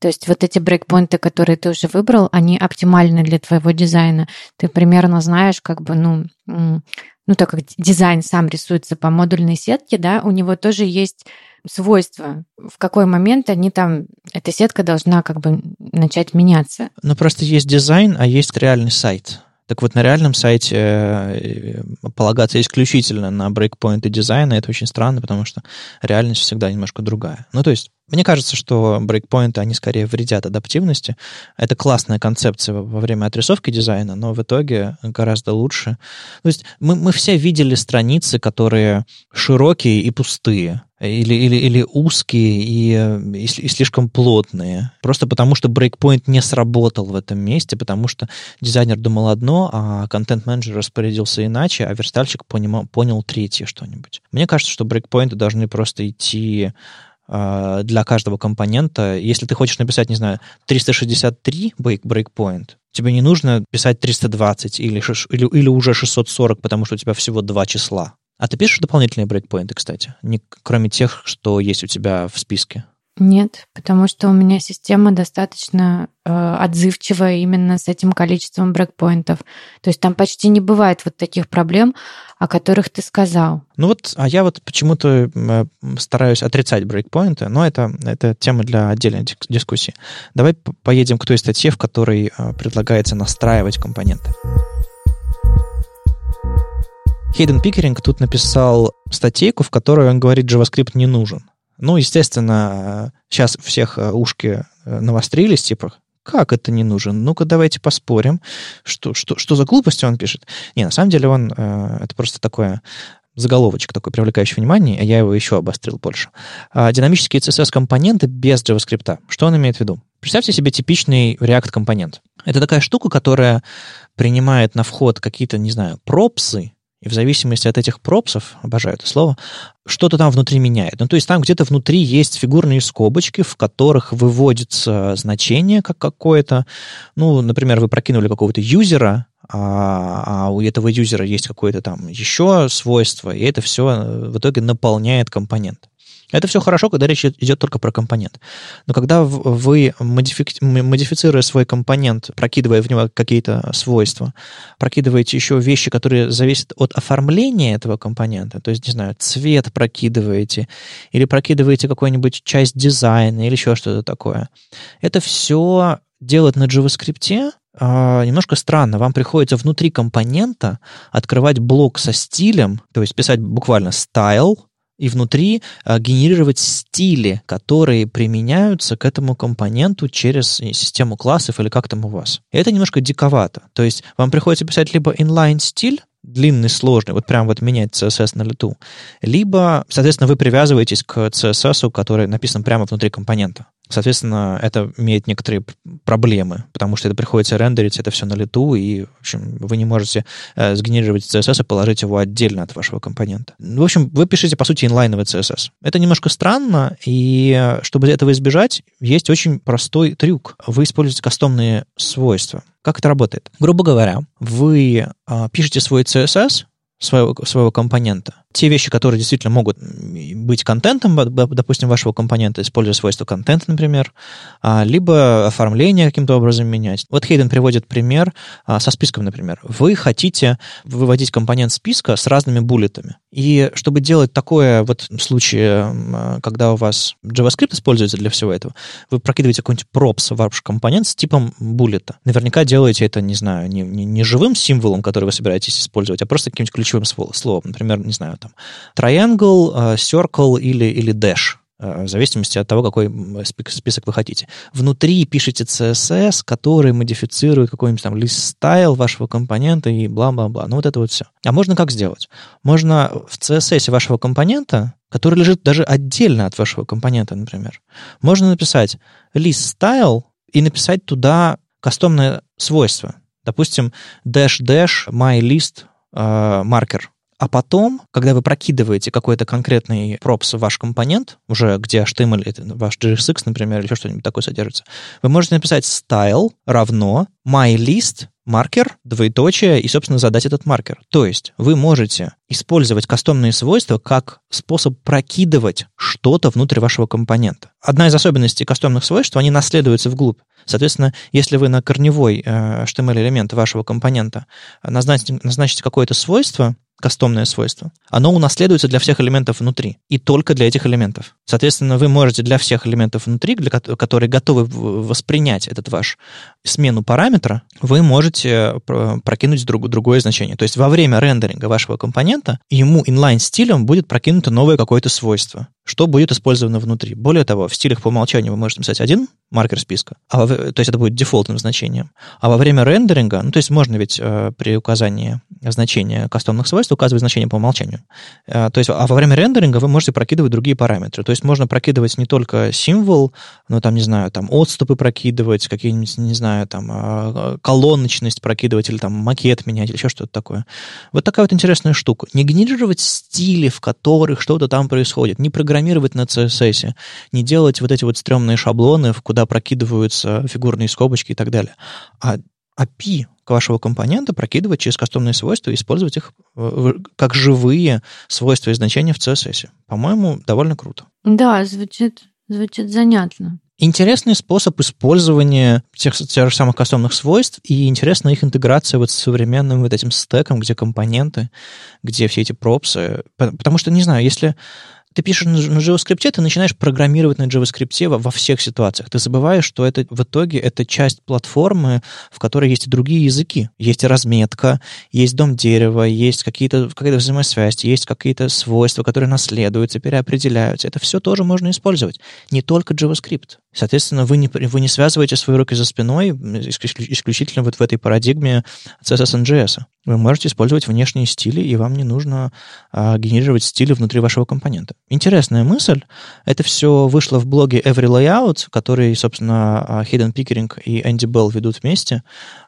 S2: То есть вот эти брейкпоинты, которые ты уже выбрал, они оптимальны для твоего дизайна. Ты примерно знаешь, как бы, ну, ну, так как дизайн сам рисуется по модульной сетке, да, у него тоже есть свойства, в какой момент они там, эта сетка должна как бы начать меняться.
S1: Ну, просто есть дизайн, а есть реальный сайт. Так вот, на реальном сайте э, полагаться исключительно на брейкпоинты дизайна, это очень странно, потому что реальность всегда немножко другая. Ну, то есть, мне кажется, что брейкпоинты, они скорее вредят адаптивности. Это классная концепция во время отрисовки дизайна, но в итоге гораздо лучше. То есть мы, мы все видели страницы, которые широкие и пустые или, или, или узкие и, и, и слишком плотные. Просто потому, что брейкпоинт не сработал в этом месте, потому что дизайнер думал одно, а контент-менеджер распорядился иначе, а верстальщик понимал, понял третье что-нибудь. Мне кажется, что брейкпоинты должны просто идти э, для каждого компонента. Если ты хочешь написать, не знаю, 363 брейкпоинт, тебе не нужно писать 320 или, или, или уже 640, потому что у тебя всего два числа. А ты пишешь дополнительные брейкпоинты, кстати, не, кроме тех, что есть у тебя в списке?
S2: Нет, потому что у меня система достаточно э, отзывчивая именно с этим количеством брейкпоинтов. То есть там почти не бывает вот таких проблем, о которых ты сказал.
S1: Ну вот, а я вот почему-то э, стараюсь отрицать брейкпоинты, но это, это тема для отдельной дискуссии. Давай поедем к той статье, в которой э, предлагается настраивать компоненты. Хейден Пикеринг тут написал статейку, в которой он говорит, JavaScript не нужен. Ну, естественно, сейчас всех э, ушки э, навострились, типа, как это не нужен? Ну-ка, давайте поспорим, что, что, что за глупости он пишет. Не, на самом деле он, э, это просто такое заголовочек такой, привлекающий внимание, а я его еще обострил больше. А, динамические CSS-компоненты без JavaScript. Что он имеет в виду? Представьте себе типичный React-компонент. Это такая штука, которая принимает на вход какие-то, не знаю, пропсы, и в зависимости от этих пропсов, обожаю это слово, что-то там внутри меняет. Ну, то есть там где-то внутри есть фигурные скобочки, в которых выводится значение как какое-то. Ну, например, вы прокинули какого-то юзера, а, а у этого юзера есть какое-то там еще свойство, и это все в итоге наполняет компонент. Это все хорошо, когда речь идет только про компонент. Но когда вы, модифи- модифицируя свой компонент, прокидывая в него какие-то свойства, прокидываете еще вещи, которые зависят от оформления этого компонента, то есть, не знаю, цвет прокидываете, или прокидываете какую-нибудь часть дизайна, или еще что-то такое, это все делать на JavaScript а, немножко странно. Вам приходится внутри компонента открывать блок со стилем, то есть писать буквально style, и внутри а, генерировать стили, которые применяются к этому компоненту через систему классов или как там у вас. Это немножко диковато. То есть вам приходится писать либо inline стиль, длинный, сложный, вот прям вот менять CSS на лету, либо, соответственно, вы привязываетесь к CSS, который написан прямо внутри компонента. Соответственно, это имеет некоторые проблемы, потому что это приходится рендерить это все на лету, и, в общем, вы не можете э, сгенерировать CSS и положить его отдельно от вашего компонента. В общем, вы пишете, по сути, инлайновый CSS. Это немножко странно, и чтобы этого избежать, есть очень простой трюк. Вы используете кастомные свойства. Как это работает? Грубо говоря, вы э, пишете свой CSS, своего, своего компонента, те вещи, которые действительно могут быть контентом, допустим, вашего компонента, используя свойства контента, например, а, либо оформление каким-то образом менять. Вот Хейден приводит пример а, со списком, например. Вы хотите выводить компонент списка с разными буллетами. И чтобы делать такое вот в случае, а, когда у вас JavaScript используется для всего этого, вы прокидываете какой-нибудь props в ваш компонент с типом буллета. Наверняка делаете это, не знаю, не, не, не живым символом, который вы собираетесь использовать, а просто каким-нибудь ключевым словом. Например, не знаю, там, triangle, э, circle или, или dash э, в зависимости от того, какой список вы хотите. Внутри пишите CSS, который модифицирует какой-нибудь там list style вашего компонента и бла-бла-бла. Ну, вот это вот все. А можно как сделать? Можно в CSS вашего компонента, который лежит даже отдельно от вашего компонента, например, можно написать list style и написать туда кастомное свойство. Допустим, dash-dash my list э, маркер а потом, когда вы прокидываете какой-то конкретный пропс в ваш компонент, уже где HTML, это ваш JSX, например, или еще что-нибудь такое содержится, вы можете написать style равно myList маркер, двоеточие, и, собственно, задать этот маркер. То есть вы можете использовать кастомные свойства как способ прокидывать что-то внутрь вашего компонента. Одна из особенностей кастомных свойств, они наследуются вглубь. Соответственно, если вы на корневой э, HTML-элемент вашего компонента назначите, назначите какое-то свойство, кастомное свойство, оно унаследуется для всех элементов внутри, и только для этих элементов. Соответственно, вы можете для всех элементов внутри, для, которые готовы воспринять этот ваш смену параметра, вы можете э, прокинуть друг, другое значение. То есть во время рендеринга вашего компонента ему inline-стилем будет прокинуто новое какое-то свойство что будет использовано внутри. Более того, в стилях по умолчанию вы можете написать один маркер списка, а во, то есть это будет дефолтным значением. А во время рендеринга, ну, то есть можно ведь э, при указании значения кастомных свойств указывать значение по умолчанию. Э, то есть, а во время рендеринга вы можете прокидывать другие параметры. То есть можно прокидывать не только символ, но там, не знаю, там отступы прокидывать, какие-нибудь, не знаю, там э, колоночность прокидывать или там макет менять или еще что-то такое. Вот такая вот интересная штука. Не генерировать стили, в которых что-то там происходит, не программировать программировать на CSS, не делать вот эти вот стрёмные шаблоны, куда прокидываются фигурные скобочки и так далее, а API к вашего компонента прокидывать через кастомные свойства и использовать их как живые свойства и значения в CSS. По-моему, довольно круто.
S2: Да, звучит, звучит занятно.
S1: Интересный способ использования тех, тех же самых кастомных свойств и интересная их интеграция вот с современным вот этим стеком, где компоненты, где все эти пропсы. Потому что, не знаю, если ты пишешь на, JavaScript, ты начинаешь программировать на JavaScript во, во всех ситуациях. Ты забываешь, что это в итоге это часть платформы, в которой есть и другие языки. Есть разметка, есть дом дерева, есть какие-то, какая-то взаимосвязь, есть какие-то свойства, которые наследуются, переопределяются. Это все тоже можно использовать. Не только JavaScript. Соответственно, вы не, вы не связываете свои руки за спиной исключительно вот в этой парадигме CSS NGS. Вы можете использовать внешние стили, и вам не нужно а, генерировать стили внутри вашего компонента. Интересная мысль. Это все вышло в блоге Every Layout, который, собственно, Hidden Pickering и Энди Белл ведут вместе.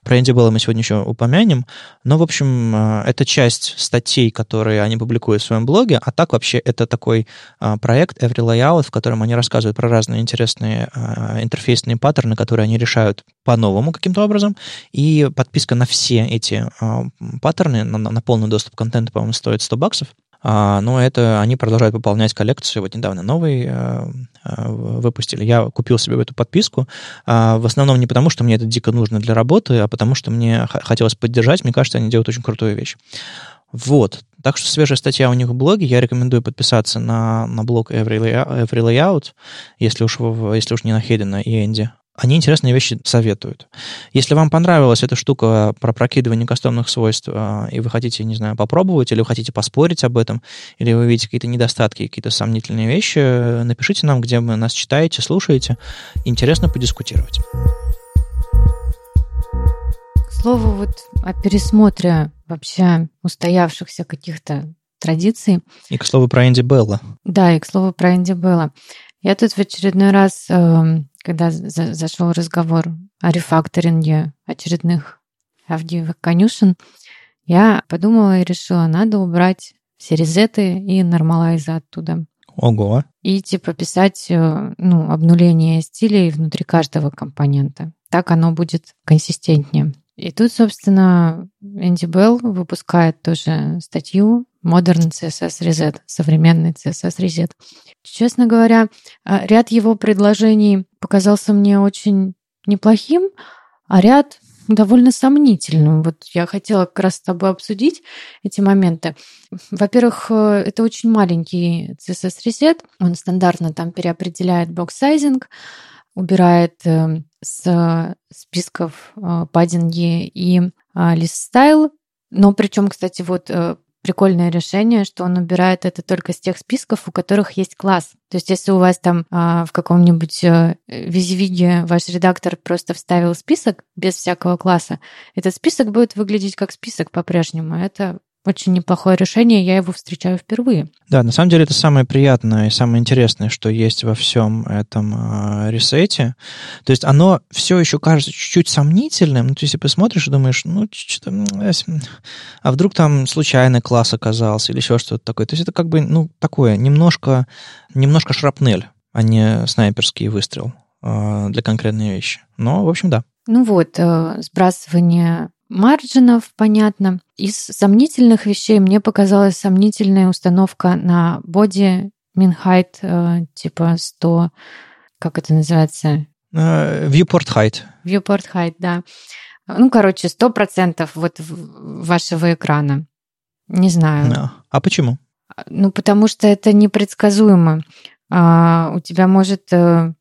S1: Про Энди Белла мы сегодня еще упомянем. Но, в общем, а, это часть статей, которые они публикуют в своем блоге, а так вообще это такой а, проект Every Layout, в котором они рассказывают про разные интересные а, интерфейсные паттерны, которые они решают по-новому каким-то образом. И подписка на все эти паттерны, на, на полный доступ к контенту, по-моему, стоит 100 баксов. А, но это они продолжают пополнять коллекцию. Вот недавно новый а, выпустили. Я купил себе эту подписку. А, в основном не потому, что мне это дико нужно для работы, а потому что мне хотелось поддержать. Мне кажется, они делают очень крутую вещь. Вот. Так что свежая статья у них в блоге. Я рекомендую подписаться на, на блог Every, Layout, если уж, если уж не на Хедина и Энди они интересные вещи советуют. Если вам понравилась эта штука про прокидывание кастомных свойств, а, и вы хотите, не знаю, попробовать, или вы хотите поспорить об этом, или вы видите какие-то недостатки, какие-то сомнительные вещи, напишите нам, где вы нас читаете, слушаете. Интересно подискутировать.
S2: К слову, вот о пересмотре вообще устоявшихся каких-то традиций.
S1: И к слову про Энди Белла.
S2: Да, и к слову про Энди Белла. Я тут в очередной раз эм, когда за зашел разговор о рефакторинге очередных авдиевых конюшен, я подумала и решила, надо убрать все резеты и нормалайзы оттуда.
S1: Ого.
S2: И типа писать э, ну, обнуление стилей внутри каждого компонента. Так оно будет консистентнее. И тут, собственно, Энди Белл выпускает тоже статью Modern CSS Reset, современный CSS Reset. Честно говоря, а, ряд его предложений показался мне очень неплохим, а ряд довольно сомнительным. Вот я хотела как раз с тобой обсудить эти моменты. Во-первых, э, это очень маленький CSS Reset. Он стандартно там переопределяет box-sizing, убирает э, с списков э, паддинги и лист-стайл. Но причем, кстати, вот прикольное решение, что он убирает это только с тех списков, у которых есть класс. То есть если у вас там а, в каком-нибудь а, визивиде ваш редактор просто вставил список без всякого класса, этот список будет выглядеть как список по-прежнему. Это очень неплохое решение, я его встречаю впервые.
S1: Да, на самом деле это самое приятное и самое интересное, что есть во всем этом э, ресете. То есть оно все еще кажется чуть-чуть сомнительным. Ну, то есть, если посмотришь и думаешь, ну, что-то... А вдруг там случайный класс оказался или еще что-то такое. То есть это как бы, ну, такое, немножко, немножко шрапнель, а не снайперский выстрел э, для конкретной вещи. Но, в общем, да.
S2: Ну вот, э, сбрасывание марджинов, понятно. Из сомнительных вещей мне показалась сомнительная установка на боди height э, типа 100, как это называется?
S1: Uh, viewport height.
S2: Viewport height, да. Ну, короче, 100% вот вашего экрана. Не знаю.
S1: No. А почему?
S2: Ну, потому что это непредсказуемо. А, у тебя может э,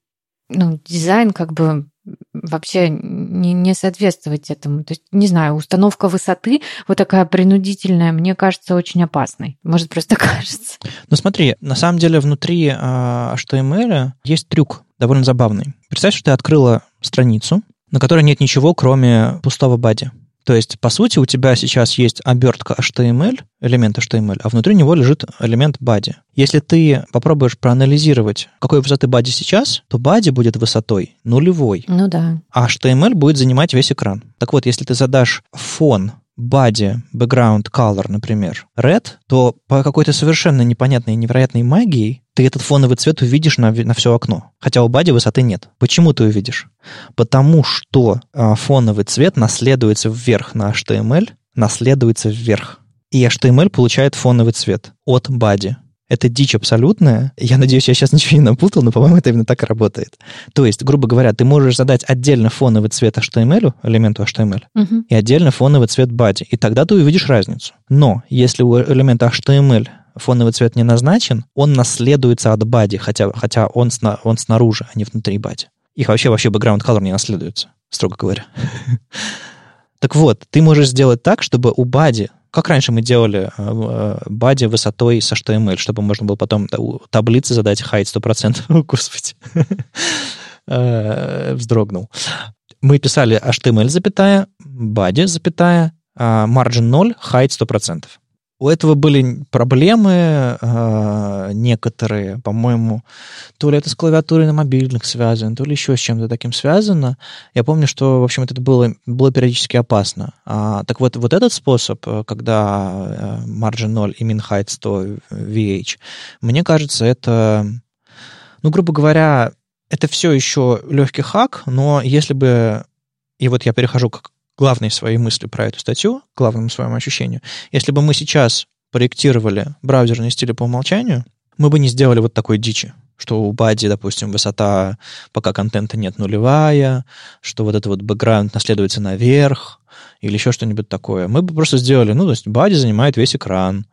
S2: ну, дизайн как бы вообще не, не соответствовать этому. То есть, не знаю, установка высоты вот такая принудительная, мне кажется, очень опасной. Может, просто кажется.
S1: Ну смотри, на самом деле внутри HTML есть трюк довольно забавный. Представь, что ты открыла страницу, на которой нет ничего, кроме пустого бади. То есть, по сути, у тебя сейчас есть обертка HTML, элемент HTML, а внутри него лежит элемент body. Если ты попробуешь проанализировать, какой высоты body сейчас, то body будет высотой нулевой.
S2: Ну да.
S1: А HTML будет занимать весь экран. Так вот, если ты задашь фон body, background color, например, red, то по какой-то совершенно непонятной и невероятной магии ты этот фоновый цвет увидишь на, на все окно. Хотя у бади высоты нет. Почему ты увидишь? Потому что а, фоновый цвет наследуется вверх на HTML, наследуется вверх. И HTML получает фоновый цвет от бади. Это дичь абсолютная. Я надеюсь, я сейчас ничего не напутал, но, по-моему, это именно так и работает. То есть, грубо говоря, ты можешь задать отдельно фоновый цвет HTML, элементу HTML, uh-huh. и отдельно фоновый цвет body, и тогда ты увидишь разницу. Но если у элемента HTML фоновый цвет не назначен, он наследуется от body, хотя, хотя он, сна, он снаружи, а не внутри body. Их вообще, вообще background color не наследуется, строго говоря. Так вот, ты можешь сделать так, чтобы у бади как раньше мы делали э, бади высотой с HTML, чтобы можно было потом таблицы задать height 100%. Господи. Э, вздрогнул. Мы писали HTML, запятая, body, запятая, margin 0, height 100%. У этого были проблемы э, некоторые, по-моему, то ли это с клавиатурой на мобильных связано, то ли еще с чем-то таким связано. Я помню, что, в общем, это было, было периодически опасно. А, так вот, вот этот способ, э, когда э, margin 0 и min height 100 VH, мне кажется, это, ну, грубо говоря, это все еще легкий хак, но если бы и вот я перехожу к главной своей мыслью про эту статью, главному своему ощущению, если бы мы сейчас проектировали браузерные стили по умолчанию, мы бы не сделали вот такой дичи что у Бади, допустим, высота, пока контента нет, нулевая, что вот это вот бэкграунд наследуется наверх, или еще что-нибудь такое. Мы бы просто сделали, ну, то есть Бади занимает весь экран,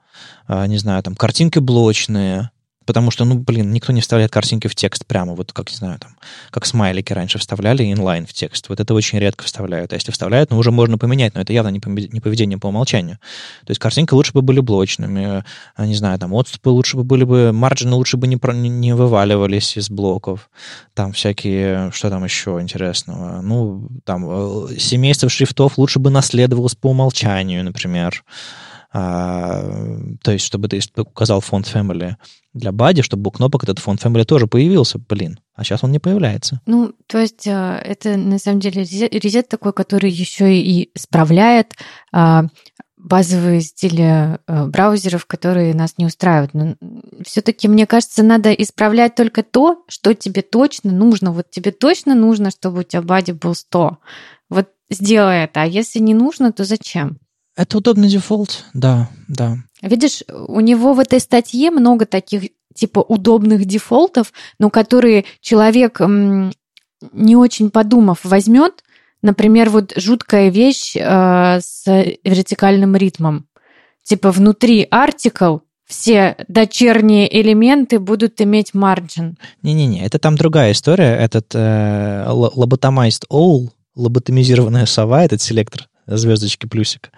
S1: а, не знаю, там, картинки блочные, Потому что, ну, блин, никто не вставляет картинки в текст прямо, вот как, не знаю, там, как смайлики раньше вставляли инлайн в текст. Вот это очень редко вставляют. А если вставляют, ну, уже можно поменять, но это явно не поведение по умолчанию. То есть картинки лучше бы были блочными, а, не знаю, там, отступы лучше бы были бы, марджины лучше бы не, не вываливались из блоков. Там всякие, что там еще интересного? Ну, там, э, семейство шрифтов лучше бы наследовалось по умолчанию, например. А, то есть, чтобы ты указал фонд Family для Бади, чтобы у кнопок этот фонд Family тоже появился, блин. А сейчас он не появляется.
S2: Ну, то есть а, это на самом деле резет такой, который еще и исправляет а, базовые стили браузеров, которые нас не устраивают. Но все-таки, мне кажется, надо исправлять только то, что тебе точно нужно. Вот тебе точно нужно, чтобы у тебя бади был 100. Вот сделай это. А если не нужно, то зачем?
S1: Это удобный дефолт, да, да.
S2: Видишь, у него в этой статье много таких типа удобных дефолтов, но которые человек, не очень подумав, возьмет. Например, вот жуткая вещь э, с вертикальным ритмом. Типа внутри article все дочерние элементы будут иметь margin.
S1: Не-не-не, это там другая история. Этот э, lobotomized owl, лоботомизированная сова, этот селектор звездочки плюсик.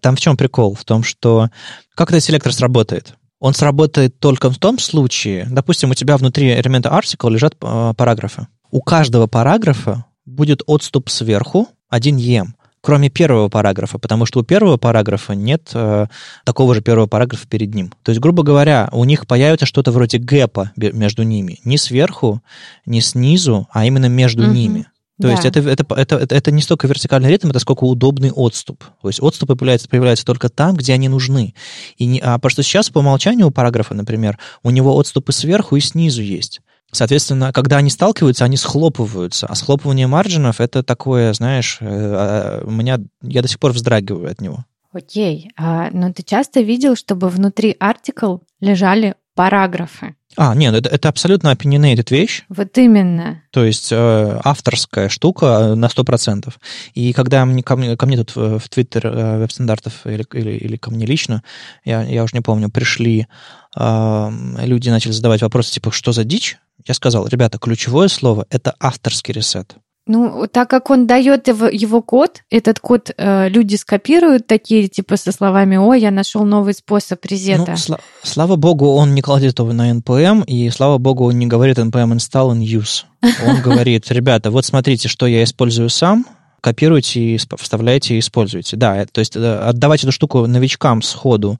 S1: Там в чем прикол? В том, что как этот селектор сработает? Он сработает только в том случае, допустим, у тебя внутри элемента article лежат э, параграфы. У каждого параграфа будет отступ сверху 1 EM, кроме первого параграфа, потому что у первого параграфа нет э, такого же первого параграфа перед ним. То есть, грубо говоря, у них появится что-то вроде гэпа между ними. Не сверху, не снизу, а именно между mm-hmm. ними. То да. есть это, это, это, это, это не столько вертикальный ритм, это сколько удобный отступ. То есть отступы появляются, появляются только там, где они нужны. И не, а потому что сейчас по умолчанию у параграфа, например, у него отступы сверху и снизу есть. Соответственно, когда они сталкиваются, они схлопываются. А схлопывание марджинов — это такое, знаешь, э, а, у меня, я до сих пор вздрагиваю от него.
S2: Окей, а, но ты часто видел, чтобы внутри артикл лежали параграфы?
S1: А, нет, это, это абсолютно opinionated вещь.
S2: Вот именно.
S1: То есть э, авторская штука на 100%. И когда мне, ко, мне, ко мне тут в Твиттер э, веб-стандартов или, или, или ко мне лично, я, я уже не помню, пришли э, люди, начали задавать вопросы типа, что за дичь? Я сказал, ребята, ключевое слово — это авторский ресет.
S2: Ну, так как он дает его, его код, этот код э, люди скопируют такие, типа, со словами «О, я нашел новый способ резета». Ну,
S1: сла- слава богу, он не кладет его на NPM, и слава богу, он не говорит NPM install and use. Он говорит, ребята, вот смотрите, что я использую сам, копируйте, и вставляйте и используйте. Да, то есть э, отдавать эту штуку новичкам сходу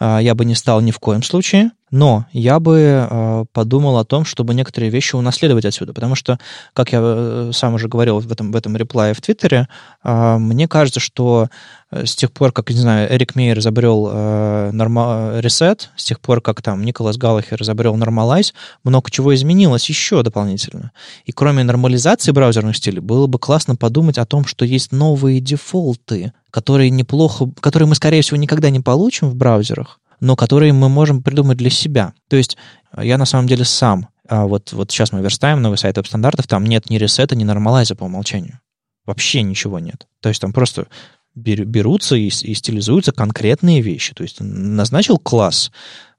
S1: э, я бы не стал ни в коем случае. Но я бы э, подумал о том, чтобы некоторые вещи унаследовать отсюда, потому что, как я э, сам уже говорил в этом, в этом реплае в Твиттере, э, мне кажется, что э, с тех пор, как, не знаю, Эрик Мейер изобрел э, норма- Reset, с тех пор, как там Николас Галлахер изобрел Normalize, много чего изменилось еще дополнительно. И кроме нормализации браузерных стилей, было бы классно подумать о том, что есть новые дефолты, которые неплохо, которые мы, скорее всего, никогда не получим в браузерах, но которые мы можем придумать для себя. То есть я на самом деле сам, а вот, вот сейчас мы верстаем новый сайт веб-стандартов, там нет ни ресета, ни нормалайза по умолчанию. Вообще ничего нет. То есть там просто берутся и, и стилизуются конкретные вещи. То есть назначил класс,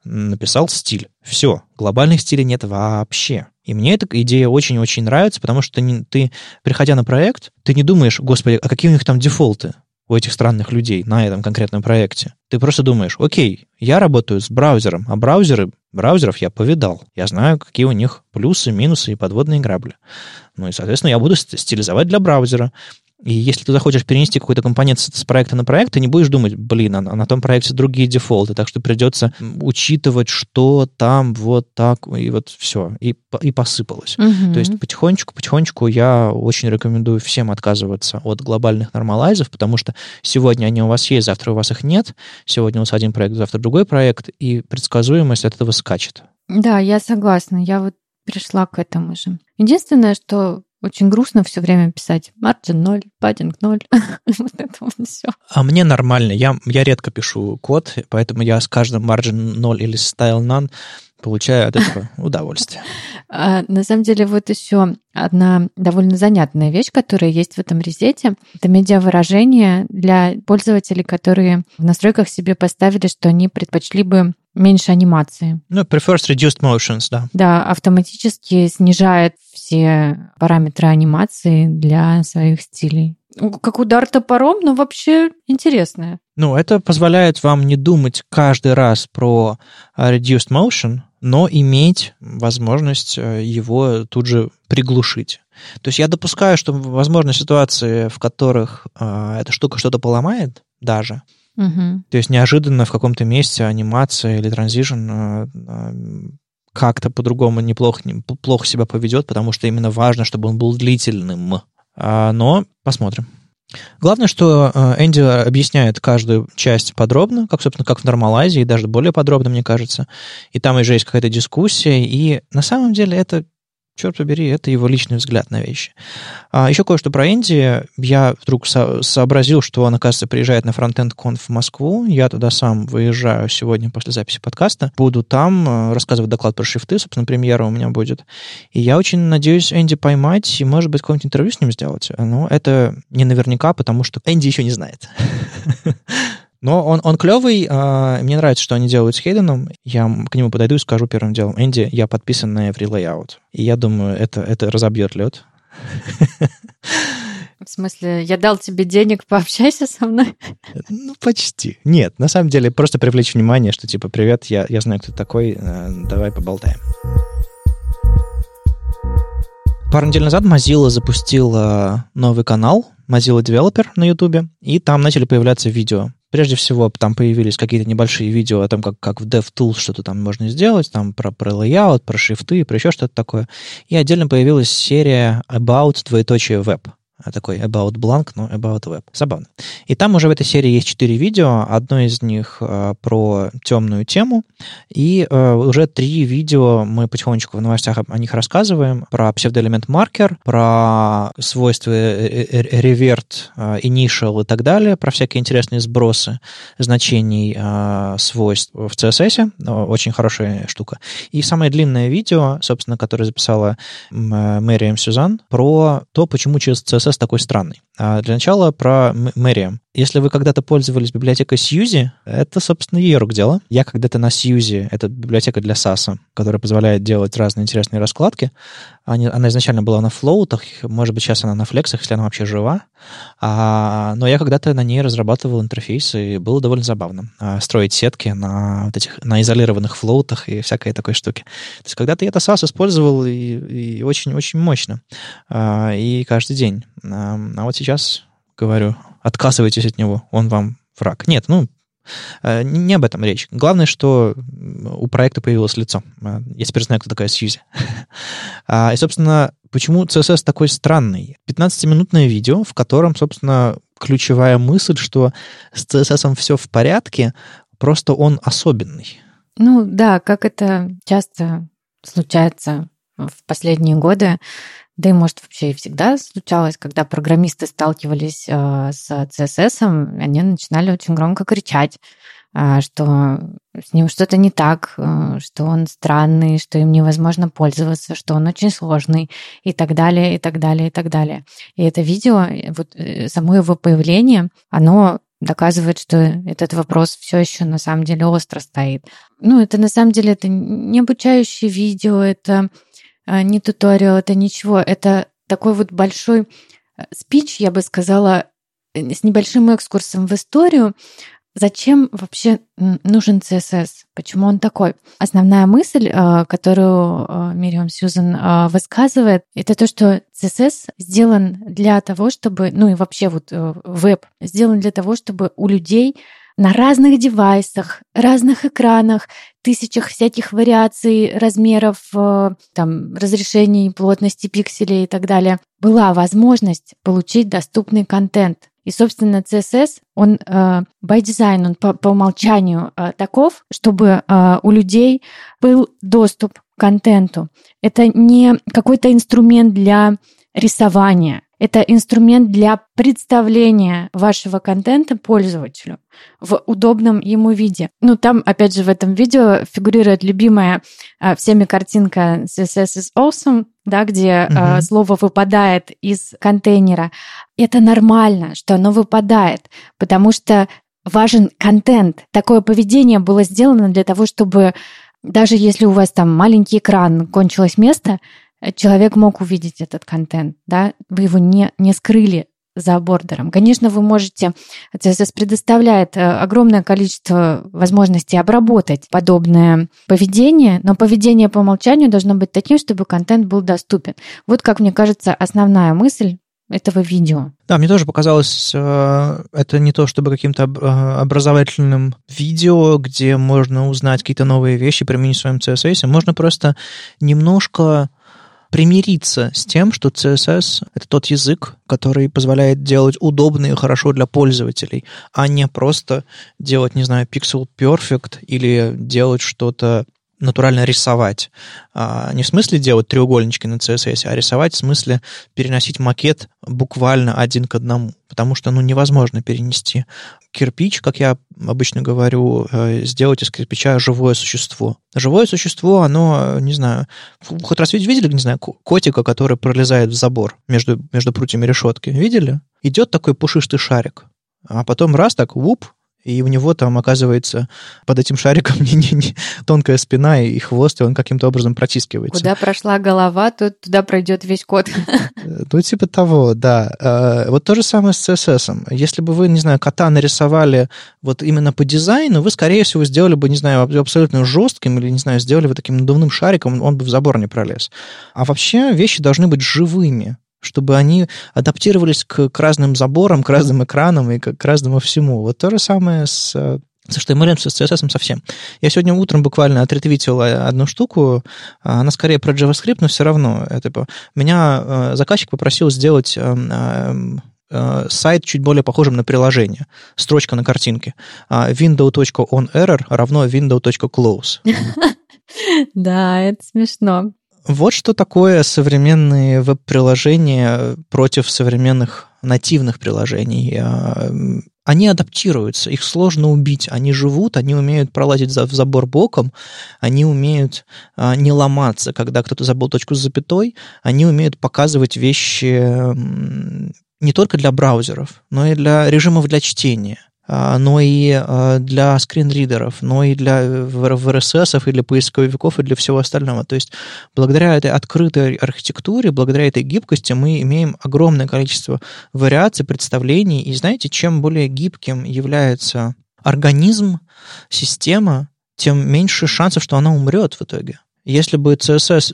S1: написал стиль. Все, глобальных стилей нет вообще. И мне эта идея очень-очень нравится, потому что ты, ты, приходя на проект, ты не думаешь, господи, а какие у них там дефолты? У этих странных людей на этом конкретном проекте. Ты просто думаешь, окей, я работаю с браузером, а браузеры, браузеров я повидал. Я знаю, какие у них плюсы, минусы и подводные грабли. Ну и, соответственно, я буду стилизовать для браузера. И если ты захочешь перенести какой-то компонент с, с проекта на проект, ты не будешь думать, блин, а на том проекте другие дефолты, так что придется учитывать, что там вот так, и вот все, и, и посыпалось. Угу. То есть потихонечку, потихонечку я очень рекомендую всем отказываться от глобальных нормалайзов, потому что сегодня они у вас есть, завтра у вас их нет, сегодня у вас один проект, завтра другой проект, и предсказуемость от этого скачет.
S2: Да, я согласна. Я вот пришла к этому же. Единственное, что очень грустно все время писать margin 0, padding 0. вот это вот все.
S1: А мне нормально. Я, я редко пишу код, поэтому я с каждым margin 0 или style none получаю от этого удовольствие.
S2: А, на самом деле, вот еще одна довольно занятная вещь, которая есть в этом резете. Это медиавыражение для пользователей, которые в настройках себе поставили, что они предпочли бы меньше анимации.
S1: Ну, prefers reduced motions, да.
S2: Да, автоматически снижает все параметры анимации для своих стилей. Как удар топором, но вообще интересное.
S1: Ну, это позволяет вам не думать каждый раз про reduced motion, но иметь возможность э, его тут же приглушить. То есть я допускаю, что возможны ситуации, в которых э, эта штука что-то поломает даже. Угу. То есть неожиданно в каком-то месте анимация или транзишн э, э, как-то по-другому неплохо, плохо себя поведет, потому что именно важно, чтобы он был длительным. А, но посмотрим. Главное, что э, Энди объясняет каждую часть подробно, как, собственно, как в нормалайзе, и даже более подробно, мне кажется. И там уже есть какая-то дискуссия, и на самом деле это черт побери, это его личный взгляд на вещи. А, еще кое-что про Энди. Я вдруг со- сообразил, что он, оказывается, приезжает на Frontend Conf в Москву. Я туда сам выезжаю сегодня после записи подкаста. Буду там э, рассказывать доклад про шрифты, собственно, премьера у меня будет. И я очень надеюсь Энди поймать и, может быть, какое-нибудь интервью с ним сделать. Но это не наверняка, потому что Энди еще не знает. Но он, он клевый, э, мне нравится, что они делают с Хейденом. Я к нему подойду и скажу первым делом, Энди, я подписан на Every Layout. И я думаю, это, это разобьет лед.
S2: В смысле, я дал тебе денег, пообщайся со мной?
S1: Ну, почти. Нет, на самом деле, просто привлечь внимание, что типа, привет, я, я знаю, кто ты такой, э, давай поболтаем. Пару недель назад Mozilla запустила новый канал Mozilla Developer на YouTube, и там начали появляться видео Прежде всего, там появились какие-то небольшие видео о том, как, как в DevTools что-то там можно сделать, там про, про layout, про шрифты, про еще что-то такое. И отдельно появилась серия About двоеточие Web. А такой About Blank, но About Web. Забавно. И там уже в этой серии есть четыре видео. Одно из них э, про темную тему. И э, уже три видео мы потихонечку в новостях о них рассказываем. Про псевдоэлемент маркер, про свойства revert, э, initial и так далее, про всякие интересные сбросы значений э, свойств в CSS. Очень хорошая штука. И самое длинное видео, собственно, которое записала Мэриэм Сюзан, про то, почему через CSS CSS такой странный. А для начала про Мэриам. Если вы когда-то пользовались библиотекой Сьюзи, это, собственно, ее рук дело. Я когда-то на Сьюзи, это библиотека для SAS, которая позволяет делать разные интересные раскладки. Они, она изначально была на флоутах, может быть, сейчас она на флексах, если она вообще жива. А, но я когда-то на ней разрабатывал интерфейс, и было довольно забавно а, строить сетки на вот этих, на изолированных флоутах и всякой такой штуки. То есть когда-то я это SAS использовал и очень-очень мощно. А, и каждый день. А, а вот сейчас говорю, отказывайтесь от него, он вам враг. Нет, ну, не об этом речь. Главное, что у проекта появилось лицо. Э, я теперь знаю, кто такая Сьюзи. А, и, собственно, почему CSS такой странный? 15-минутное видео, в котором, собственно, ключевая мысль, что с CSS все в порядке, просто он особенный.
S2: Ну да, как это часто случается в последние годы, да и, может, вообще и всегда случалось, когда программисты сталкивались э, с CSS, они начинали очень громко кричать, э, что с ним что-то не так, э, что он странный, что им невозможно пользоваться, что он очень сложный и так далее, и так далее, и так далее. И это видео, вот само его появление, оно доказывает, что этот вопрос все еще на самом деле остро стоит. Ну, это на самом деле это не обучающее видео, это не туториал, это ничего. Это такой вот большой э, спич, я бы сказала, э, с небольшим экскурсом в историю. Зачем вообще нужен CSS? Почему он такой? Основная мысль, э, которую Мириам Сьюзан высказывает, это то, что CSS сделан для того, чтобы, ну и вообще вот веб сделан для того, чтобы у людей на разных девайсах, разных экранах, тысячах всяких вариаций размеров, э, там, разрешений, плотности пикселей и так далее, была возможность получить доступный контент. И, собственно, CSS, он э, by design, он по, по умолчанию э, таков, чтобы у людей был доступ к контенту. Это не какой-то инструмент для рисования. Это инструмент для представления вашего контента пользователю в удобном ему виде. Ну, там, опять же, в этом видео фигурирует любимая а, всеми картинка CSS is awesome, да, где угу. а, слово выпадает из контейнера. Это нормально, что оно выпадает, потому что важен контент. Такое поведение было сделано для того, чтобы даже если у вас там маленький экран, кончилось место, человек мог увидеть этот контент, да, вы его не, не скрыли за бордером. Конечно, вы можете, CSS предоставляет э, огромное количество возможностей обработать подобное поведение, но поведение по умолчанию должно быть таким, чтобы контент был доступен. Вот, как мне кажется, основная мысль этого видео.
S1: Да, мне тоже показалось, э, это не то чтобы каким-то э, образовательным видео, где можно узнать какие-то новые вещи, применить в своем CSS. Можно просто немножко примириться с тем, что CSS — это тот язык, который позволяет делать удобно и хорошо для пользователей, а не просто делать, не знаю, pixel perfect или делать что-то натурально рисовать. А, не в смысле делать треугольнички на CSS, а рисовать в смысле переносить макет буквально один к одному. Потому что ну, невозможно перенести кирпич, как я обычно говорю, э, сделать из кирпича живое существо. Живое существо, оно, не знаю, хоть раз видели, не знаю, котика, который пролезает в забор между, между прутьями решетки? Видели? Идет такой пушистый шарик, а потом раз так, вуп, и у него там, оказывается, под этим шариком не, не, не, тонкая спина и хвост, и он каким-то образом протискивается.
S2: Куда прошла голова, то туда пройдет весь код.
S1: Ну, типа того, да. Э, вот то же самое с CSS. Если бы вы, не знаю, кота нарисовали вот именно по дизайну, вы, скорее всего, сделали бы, не знаю, абсолютно жестким или, не знаю, сделали бы таким надувным шариком, он бы в забор не пролез. А вообще вещи должны быть живыми чтобы они адаптировались к, к разным заборам, к разным экранам и к, к разному всему. Вот то же самое с с HTML, с CSS совсем. Я сегодня утром буквально отретвитил одну штуку, она скорее про JavaScript, но все равно. Это, типа, меня э, заказчик попросил сделать э, э, сайт чуть более похожим на приложение. Строчка на картинке. window.onError равно window.close.
S2: Да, это смешно.
S1: Вот что такое современные веб-приложения против современных нативных приложений. А, они адаптируются, их сложно убить. Они живут, они умеют пролазить в забор боком, они умеют а, не ломаться, когда кто-то забыл точку с запятой, они умеют показывать вещи не только для браузеров, но и для режимов для чтения. А, но и а, для скринридеров, но и для RSS и для поисковиков и для всего остального. То есть благодаря этой открытой архитектуре, благодаря этой гибкости мы имеем огромное количество вариаций, представлений. И знаете, чем более гибким является организм, система, тем меньше шансов, что она умрет в итоге. Если бы CSS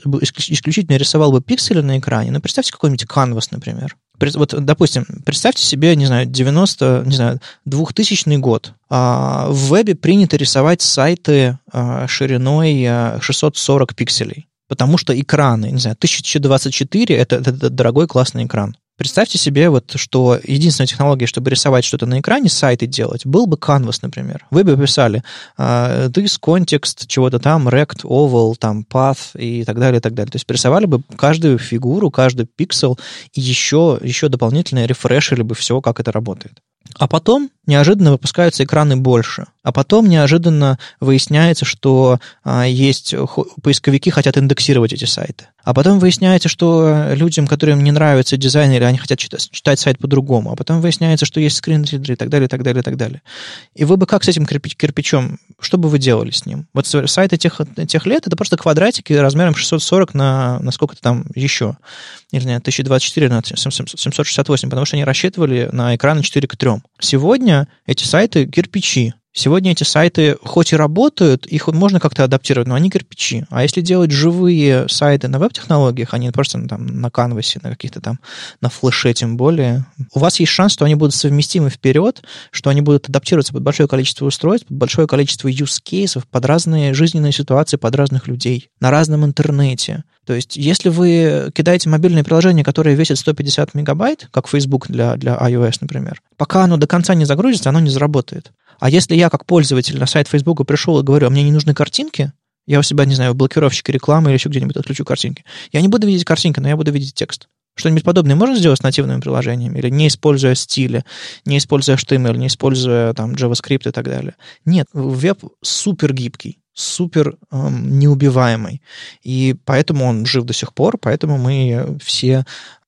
S1: исключительно рисовал бы пиксели на экране, ну, представьте какой-нибудь canvas, например вот, допустим, представьте себе, не знаю, 90, не знаю, 2000 год. А в вебе принято рисовать сайты а, шириной 640 а, пикселей, потому что экраны, не знаю, 1024 это, это, это дорогой классный экран. Представьте себе, вот, что единственная технология, чтобы рисовать что-то на экране, сайты делать, был бы Canvas, например. Вы бы писали uh, this context, чего-то там, rect, oval, там, path и так далее, и так далее. То есть рисовали бы каждую фигуру, каждый пиксел и еще, еще дополнительно рефрешили бы все, как это работает. А потом неожиданно выпускаются экраны больше. А потом неожиданно выясняется, что а, есть поисковики хотят индексировать эти сайты. А потом выясняется, что людям, которым не нравится дизайн, или они хотят читать, читать сайт по-другому. А потом выясняется, что есть скринридеры и так далее, и так далее, и так далее. И вы бы как с этим кирпич, кирпичом, что бы вы делали с ним? Вот сайты тех, тех лет это просто квадратики размером 640 на, на сколько-то там еще. Или нет, 1024 на 768, потому что они рассчитывали на экраны 4 к 3. Сегодня эти сайты кирпичи. Сегодня эти сайты хоть и работают, их можно как-то адаптировать, но они кирпичи. А если делать живые сайты на веб-технологиях, а не просто ну, там, на канвасе, на каких-то там, на флеше тем более, у вас есть шанс, что они будут совместимы вперед, что они будут адаптироваться под большое количество устройств, под большое количество use cases, под разные жизненные ситуации, под разных людей, на разном интернете. То есть, если вы кидаете мобильное приложение, которое весит 150 мегабайт, как Facebook для, для iOS, например, пока оно до конца не загрузится, оно не заработает. А если я как пользователь на сайт Facebook пришел и говорю, а мне не нужны картинки, я у себя, не знаю, в блокировщике рекламы или еще где-нибудь отключу картинки. Я не буду видеть картинки, но я буду видеть текст. Что-нибудь подобное можно сделать с нативными приложениями? Или не используя стили, не используя HTML, не используя там JavaScript и так далее? Нет, веб супер гибкий супер эм, неубиваемый. И поэтому он жив до сих пор, поэтому мы все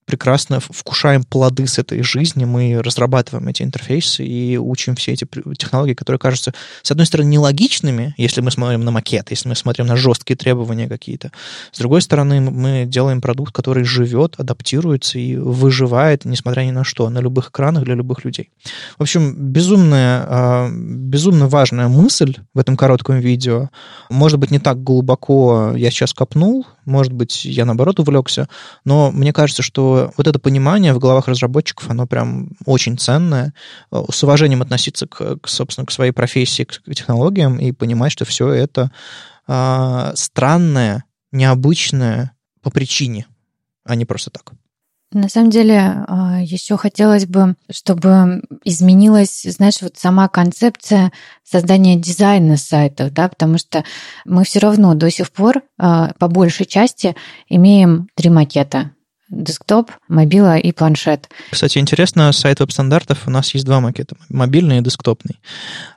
S1: прекрасно вкушаем плоды с этой жизни, мы разрабатываем эти интерфейсы и учим все эти технологии, которые кажутся, с одной стороны, нелогичными, если мы смотрим на макет, если мы смотрим на жесткие требования какие-то. С другой стороны, мы делаем продукт, который живет, адаптируется и выживает, несмотря ни на что, на любых экранах для любых людей. В общем, безумная, а, безумно важная мысль в этом коротком видео. Может быть, не так глубоко я сейчас копнул, может быть, я, наоборот, увлекся, но мне кажется, что вот это понимание в головах разработчиков, оно прям очень ценное. Э, с уважением относиться, к, собственно, к своей профессии, к технологиям и понимать, что все это э, странное, необычное по причине, а не просто так.
S2: На самом деле, а, еще хотелось бы, чтобы изменилась, знаешь, вот сама концепция создания дизайна сайтов, да, потому что мы все равно до сих пор а, по большей части имеем три макета десктоп, мобила и планшет.
S1: Кстати, интересно, сайт веб-стандартов у нас есть два макета, мобильный и десктопный.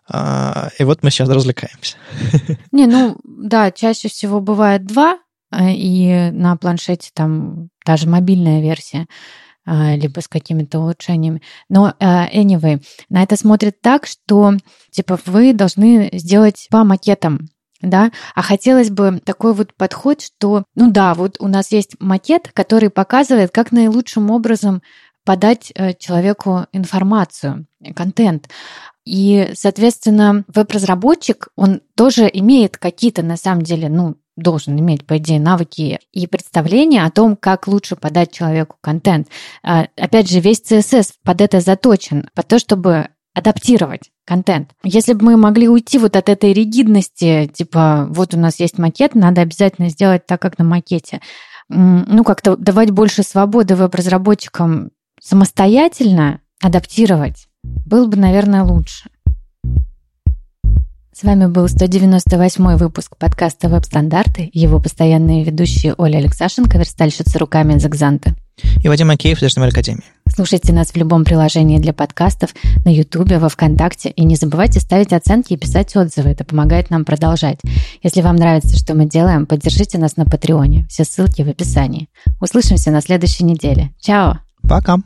S1: А, и вот мы сейчас развлекаемся.
S2: Не, ну да, чаще всего бывает два, а, и на планшете там даже мобильная версия а, либо с какими-то улучшениями. Но anyway, на это смотрят так, что типа вы должны сделать по макетам да, а хотелось бы такой вот подход, что, ну да, вот у нас есть макет, который показывает, как наилучшим образом подать э, человеку информацию, контент. И, соответственно, веб-разработчик, он тоже имеет какие-то, на самом деле, ну, должен иметь, по идее, навыки и представление о том, как лучше подать человеку контент. А, опять же, весь CSS под это заточен, под то, чтобы адаптировать контент. Если бы мы могли уйти вот от этой ригидности, типа, вот у нас есть макет, надо обязательно сделать так, как на макете, ну, как-то давать больше свободы веб-разработчикам самостоятельно адаптировать, было бы, наверное, лучше. С вами был 198 выпуск подкаста «Веб-стандарты», его постоянные ведущие Оля Алексашенко, верстальщица руками из «Экзанта».
S1: И Вадим Акеев из Академии.
S2: Слушайте нас в любом приложении для подкастов, на Ютубе, во Вконтакте. И не забывайте ставить оценки и писать отзывы. Это помогает нам продолжать. Если вам нравится, что мы делаем, поддержите нас на Патреоне. Все ссылки в описании. Услышимся на следующей неделе. Чао!
S1: Пока!